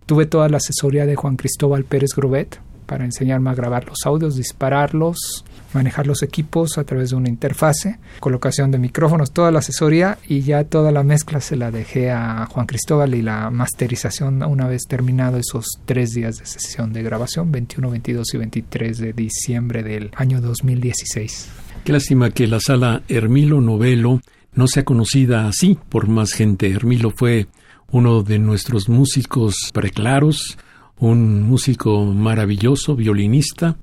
Tuve toda la asesoría de Juan Cristóbal Pérez Grobet para enseñarme a grabar los audios, dispararlos, manejar los equipos a través de una interfase, colocación de micrófonos, toda la asesoría y ya toda la mezcla se la dejé a Juan Cristóbal y la masterización una vez terminado esos tres días de sesión de grabación, 21, 22 y 23 de diciembre del año 2016. Qué lástima que la sala Hermilo Novelo no sea conocida así por más gente. Hermilo fue uno de nuestros músicos preclaros, un músico maravilloso, violinista,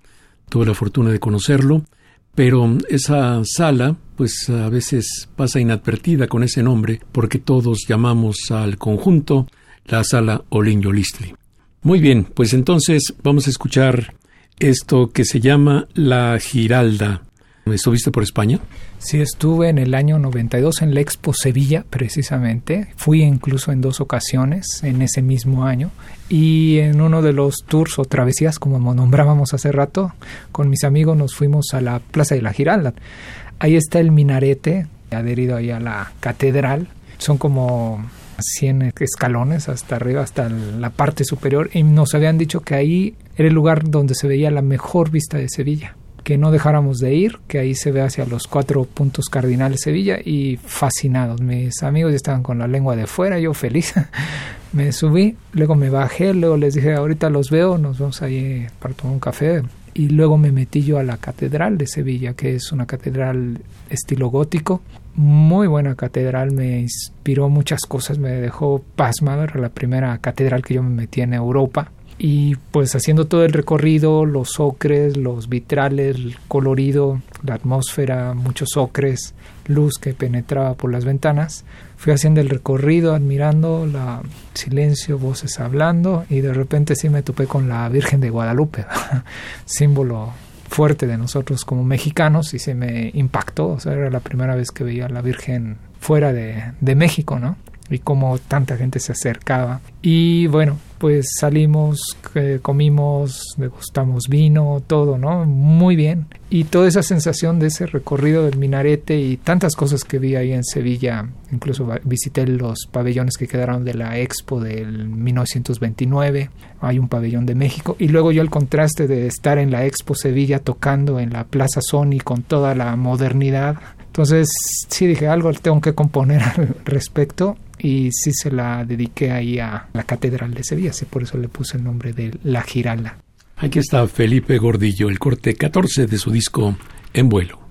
tuve la fortuna de conocerlo, pero esa sala pues a veces pasa inadvertida con ese nombre porque todos llamamos al conjunto la sala Olin Yolistli. Muy bien, pues entonces vamos a escuchar esto que se llama La Giralda. ¿Estuviste por España? Sí, estuve en el año 92 en la Expo Sevilla, precisamente. Fui incluso en dos ocasiones en ese mismo año. Y en uno de los tours o travesías, como nombrábamos hace rato, con mis amigos nos fuimos a la Plaza de la Giralda. Ahí está el minarete, adherido ahí a la catedral. Son como 100 escalones hasta arriba, hasta la parte superior. Y nos habían dicho que ahí era el lugar donde se veía la mejor vista de Sevilla que no dejáramos de ir, que ahí se ve hacia los cuatro puntos cardinales Sevilla y fascinados. Mis amigos estaban con la lengua de fuera, yo feliz. me subí, luego me bajé, luego les dije, ahorita los veo, nos vamos ahí para tomar un café. Y luego me metí yo a la Catedral de Sevilla, que es una catedral estilo gótico. Muy buena catedral, me inspiró muchas cosas, me dejó pasmado. Era la primera catedral que yo me metí en Europa y pues haciendo todo el recorrido, los ocres, los vitrales, el colorido, la atmósfera, muchos ocres, luz que penetraba por las ventanas, fui haciendo el recorrido, admirando la silencio, voces hablando y de repente sí me topé con la Virgen de Guadalupe, símbolo fuerte de nosotros como mexicanos y se me impactó, o sea, era la primera vez que veía a la Virgen fuera de, de México, ¿no? Y como tanta gente se acercaba. Y bueno, pues salimos, eh, comimos, degustamos vino, todo, ¿no? Muy bien. Y toda esa sensación de ese recorrido del minarete y tantas cosas que vi ahí en Sevilla, incluso visité los pabellones que quedaron de la Expo del 1929, hay un pabellón de México, y luego yo el contraste de estar en la Expo Sevilla tocando en la Plaza Sony con toda la modernidad. Entonces sí dije algo tengo que componer al respecto y sí se la dediqué ahí a la Catedral de Sevilla, así por eso le puse el nombre de La Girala. Aquí está Felipe Gordillo, el corte 14 de su disco En vuelo.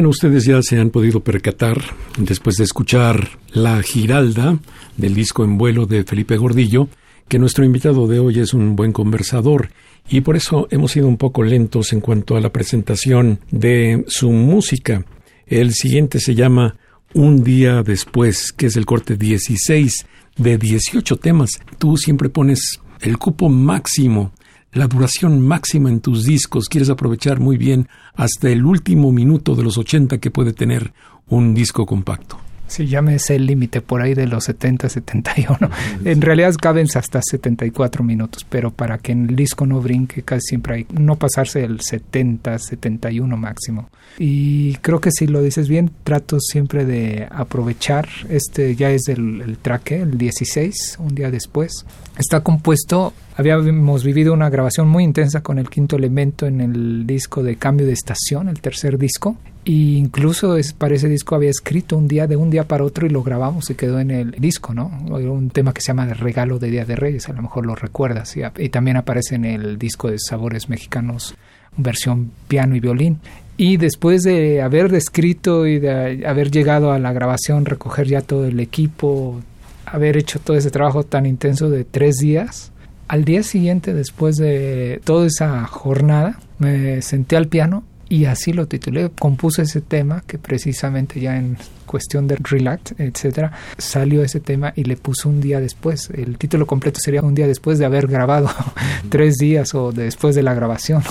Bueno, ustedes ya se han podido percatar, después de escuchar La Giralda del disco en vuelo de Felipe Gordillo, que nuestro invitado de hoy es un buen conversador y por eso hemos sido un poco lentos en cuanto a la presentación de su música. El siguiente se llama Un día después, que es el corte 16 de 18 temas. Tú siempre pones el cupo máximo la duración máxima en tus discos, quieres aprovechar muy bien hasta el último minuto de los 80 que puede tener un disco compacto. Sí, ya me sé el límite por ahí de los 70, 71. En realidad caben hasta 74 minutos, pero para que en el disco no brinque, casi siempre hay no pasarse el 70, 71 máximo. Y creo que si lo dices bien, trato siempre de aprovechar. Este ya es el, el track, el 16, un día después. Está compuesto habíamos vivido una grabación muy intensa con el quinto elemento en el disco de cambio de estación, el tercer disco, y incluso es, para ese disco había escrito un día de un día para otro y lo grabamos y quedó en el disco, ¿no? Un tema que se llama Regalo de Día de Reyes, a lo mejor lo recuerdas. Y, y también aparece en el disco de Sabores Mexicanos, versión piano y violín. Y después de haber descrito y de haber llegado a la grabación, recoger ya todo el equipo, haber hecho todo ese trabajo tan intenso de tres días, al día siguiente, después de toda esa jornada, me senté al piano y así lo titulé. Compuse ese tema que precisamente ya en cuestión de relax, etcétera, salió ese tema y le puse un día después. El título completo sería un día después de haber grabado, tres días o después de la grabación.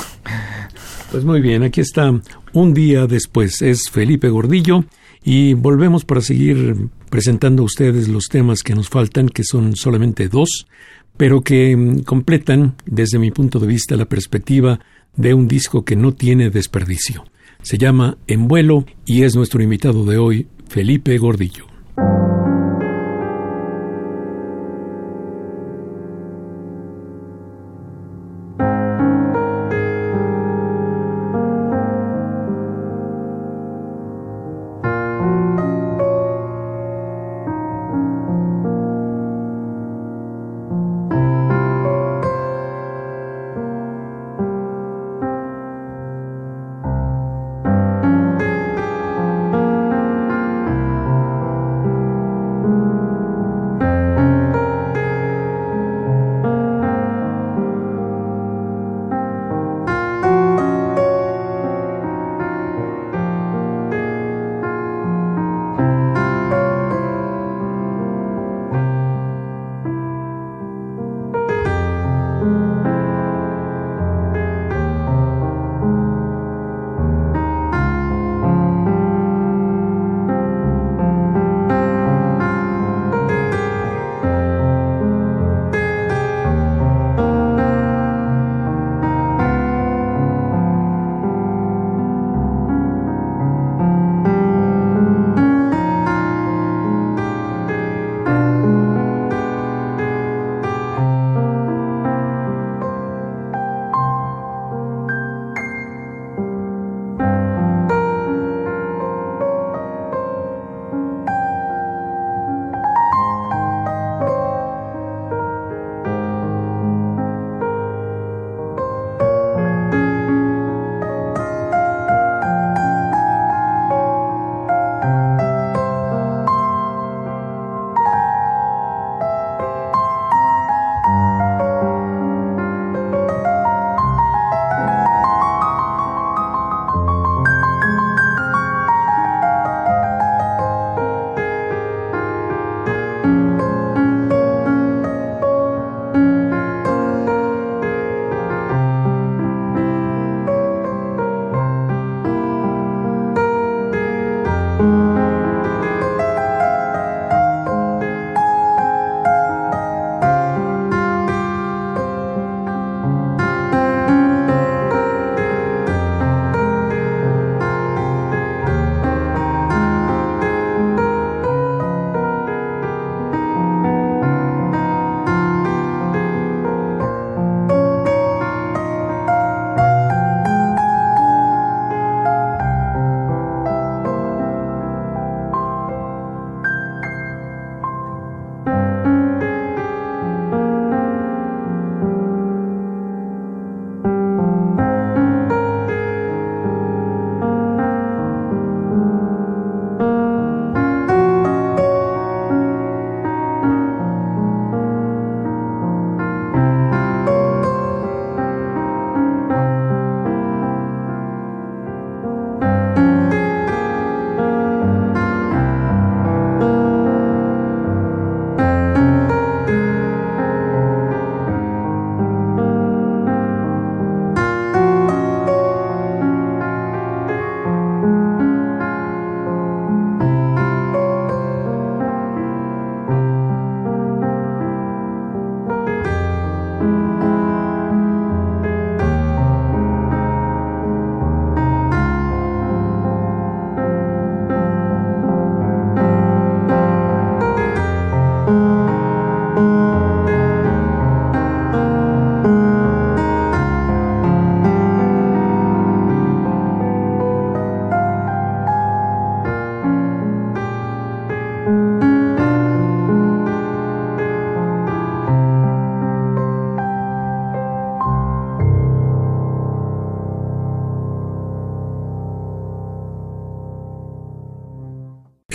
Pues muy bien, aquí está un día después. Es Felipe Gordillo y volvemos para seguir presentando a ustedes los temas que nos faltan, que son solamente dos, pero que mm, completan, desde mi punto de vista, la perspectiva de un disco que no tiene desperdicio. Se llama En vuelo y es nuestro invitado de hoy, Felipe Gordillo.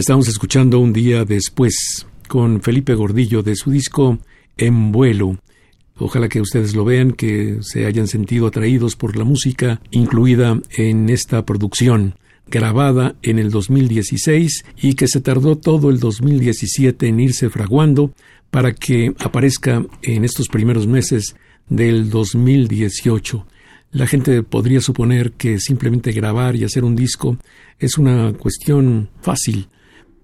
Estamos escuchando un día después con Felipe Gordillo de su disco En vuelo. Ojalá que ustedes lo vean, que se hayan sentido atraídos por la música incluida en esta producción, grabada en el 2016 y que se tardó todo el 2017 en irse fraguando para que aparezca en estos primeros meses del 2018. La gente podría suponer que simplemente grabar y hacer un disco es una cuestión fácil,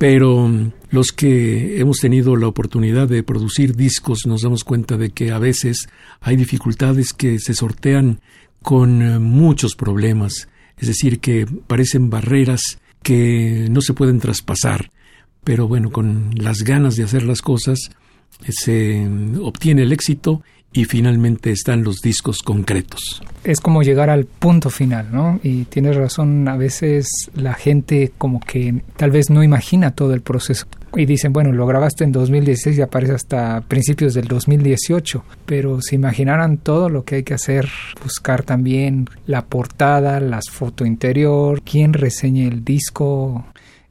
pero los que hemos tenido la oportunidad de producir discos nos damos cuenta de que a veces hay dificultades que se sortean con eh, muchos problemas, es decir, que parecen barreras que no se pueden traspasar, pero bueno, con las ganas de hacer las cosas se obtiene el éxito y finalmente están los discos concretos. Es como llegar al punto final, ¿no? Y tienes razón, a veces la gente como que tal vez no imagina todo el proceso y dicen, bueno, lo grabaste en 2016 y aparece hasta principios del 2018, pero si imaginaran todo lo que hay que hacer, buscar también la portada, las foto interior, quién reseñe el disco,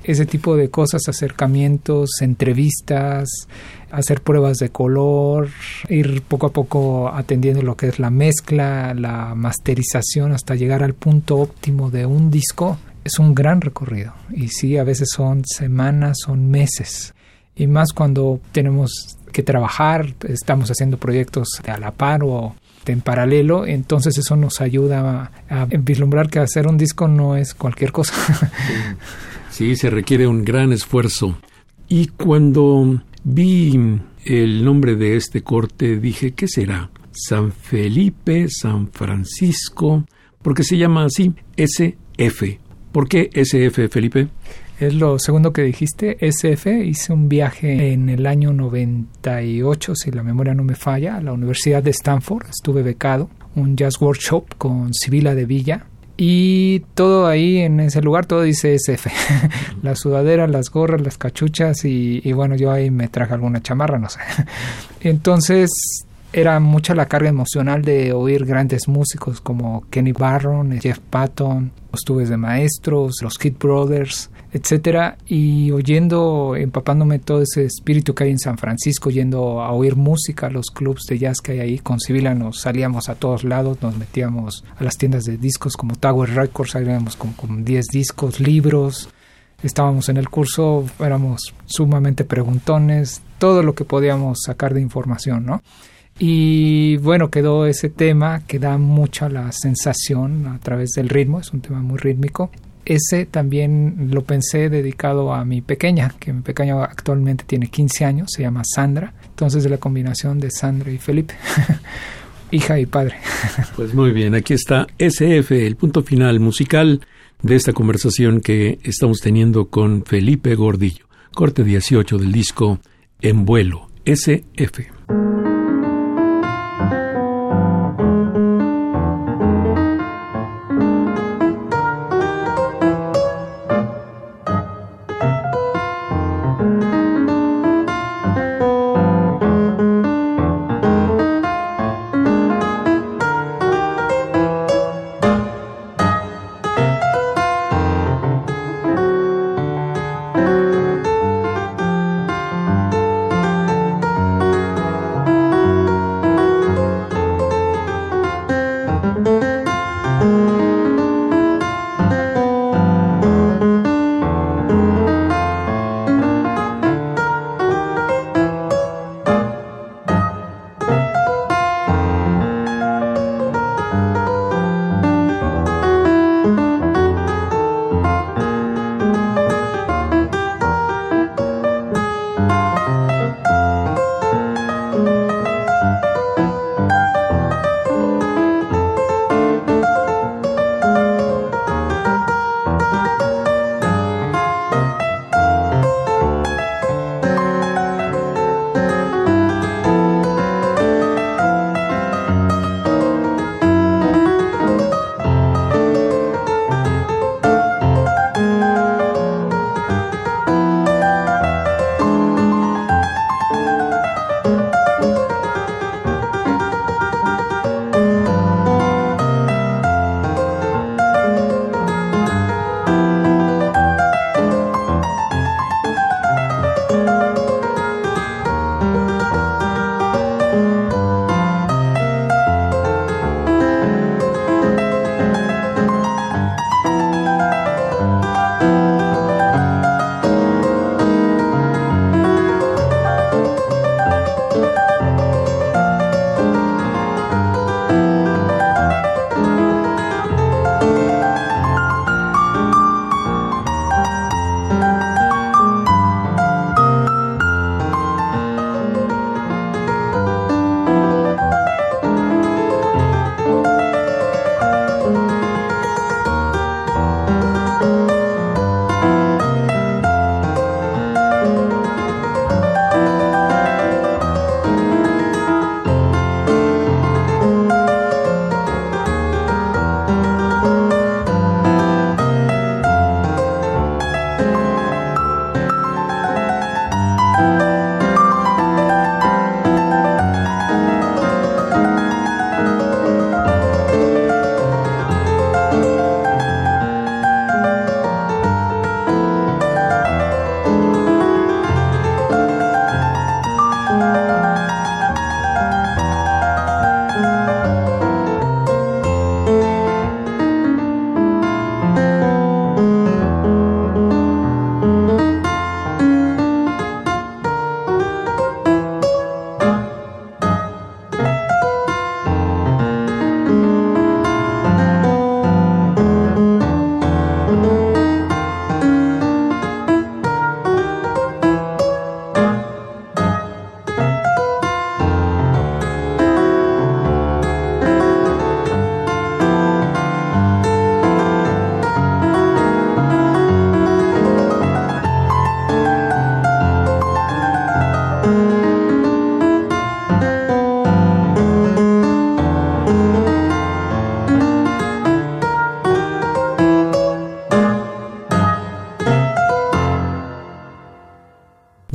ese tipo de cosas, acercamientos, entrevistas, hacer pruebas de color, ir poco a poco atendiendo lo que es la mezcla, la masterización hasta llegar al punto óptimo de un disco, es un gran recorrido. Y sí, a veces son semanas, son meses. Y más cuando tenemos que trabajar, estamos haciendo proyectos a la par o en paralelo, entonces eso nos ayuda a, a vislumbrar que hacer un disco no es cualquier cosa. Sí, se requiere un gran esfuerzo. Y cuando vi el nombre de este corte, dije, ¿qué será? San Felipe, San Francisco, porque se llama así SF. ¿Por qué SF, Felipe? Es lo segundo que dijiste, SF. Hice un viaje en el año 98, si la memoria no me falla, a la Universidad de Stanford. Estuve becado, un jazz workshop con Sibila de Villa, y todo ahí en ese lugar, todo dice SF. las sudaderas, las gorras, las cachuchas y, y, bueno, yo ahí me traje alguna chamarra, no sé. Entonces era mucha la carga emocional de oír grandes músicos como Kenny Barron, Jeff Patton, los tubes de maestros, los Kid Brothers, etcétera, y oyendo, empapándome todo ese espíritu que hay en San Francisco, yendo a oír música, los clubs de jazz que hay ahí, con Sibila nos salíamos a todos lados, nos metíamos a las tiendas de discos como Tower Records, salíamos con, con 10 discos, libros, estábamos en el curso, éramos sumamente preguntones, todo lo que podíamos sacar de información, ¿no? Y bueno, quedó ese tema que da mucha la sensación a través del ritmo, es un tema muy rítmico ese también lo pensé dedicado a mi pequeña, que mi pequeña actualmente tiene 15 años, se llama Sandra, entonces la combinación de Sandra y Felipe, hija y padre. pues muy bien, aquí está SF, el punto final musical de esta conversación que estamos teniendo con Felipe Gordillo, corte 18 del disco En vuelo, SF.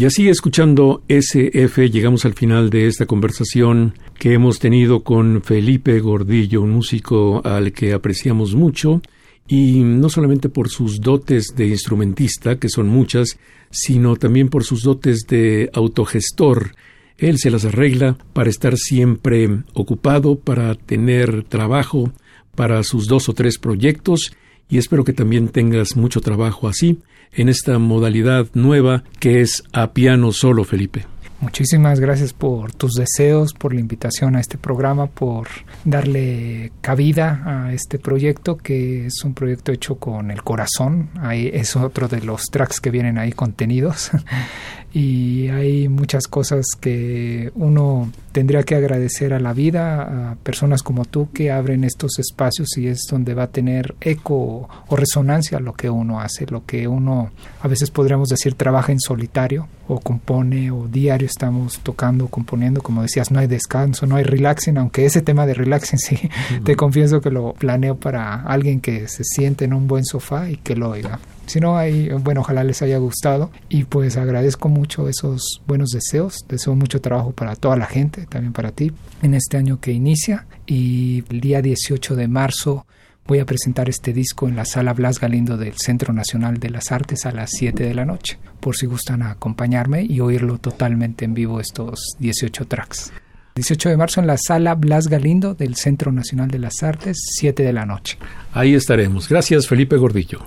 Y así, escuchando SF, llegamos al final de esta conversación que hemos tenido con Felipe Gordillo, un músico al que apreciamos mucho, y no solamente por sus dotes de instrumentista, que son muchas, sino también por sus dotes de autogestor. Él se las arregla para estar siempre ocupado, para tener trabajo para sus dos o tres proyectos, y espero que también tengas mucho trabajo así en esta modalidad nueva que es a piano solo, Felipe. Muchísimas gracias por tus deseos, por la invitación a este programa, por darle cabida a este proyecto que es un proyecto hecho con el corazón. Ahí es otro de los tracks que vienen ahí contenidos y hay muchas cosas que uno tendría que agradecer a la vida, a personas como tú que abren estos espacios y es donde va a tener eco o resonancia lo que uno hace, lo que uno a veces podríamos decir trabaja en solitario o compone o diario estamos tocando, componiendo, como decías, no hay descanso, no hay relaxing, aunque ese tema de relaxing sí, te confieso que lo planeo para alguien que se siente en un buen sofá y que lo oiga. Si no, hay, bueno, ojalá les haya gustado y pues agradezco mucho esos buenos deseos. Deseo mucho trabajo para toda la gente, también para ti, en este año que inicia. Y el día 18 de marzo voy a presentar este disco en la sala Blas Galindo del Centro Nacional de las Artes a las 7 de la noche, por si gustan acompañarme y oírlo totalmente en vivo estos 18 tracks. 18 de marzo en la sala Blas Galindo del Centro Nacional de las Artes, 7 de la noche. Ahí estaremos. Gracias, Felipe Gordillo.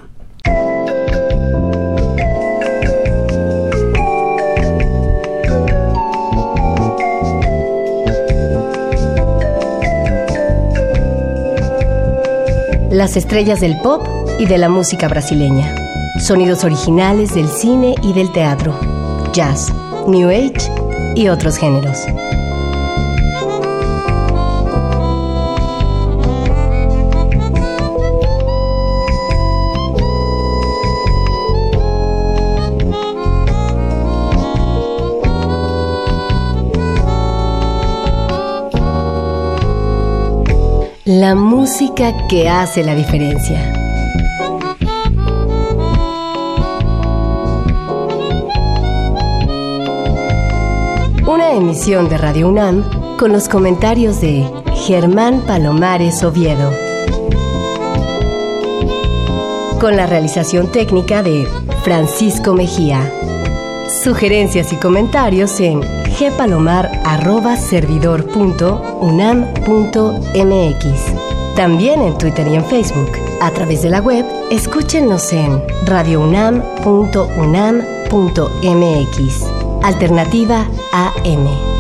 Las estrellas del pop y de la música brasileña, sonidos originales del cine y del teatro, jazz, new age y otros géneros. La música que hace la diferencia. Una emisión de Radio UNAM con los comentarios de Germán Palomares Oviedo. Con la realización técnica de Francisco Mejía. Sugerencias y comentarios en gpalomar.servidor.unam.mx. También en Twitter y en Facebook. A través de la web, escúchenos en radiounam.unam.mx. Alternativa AM.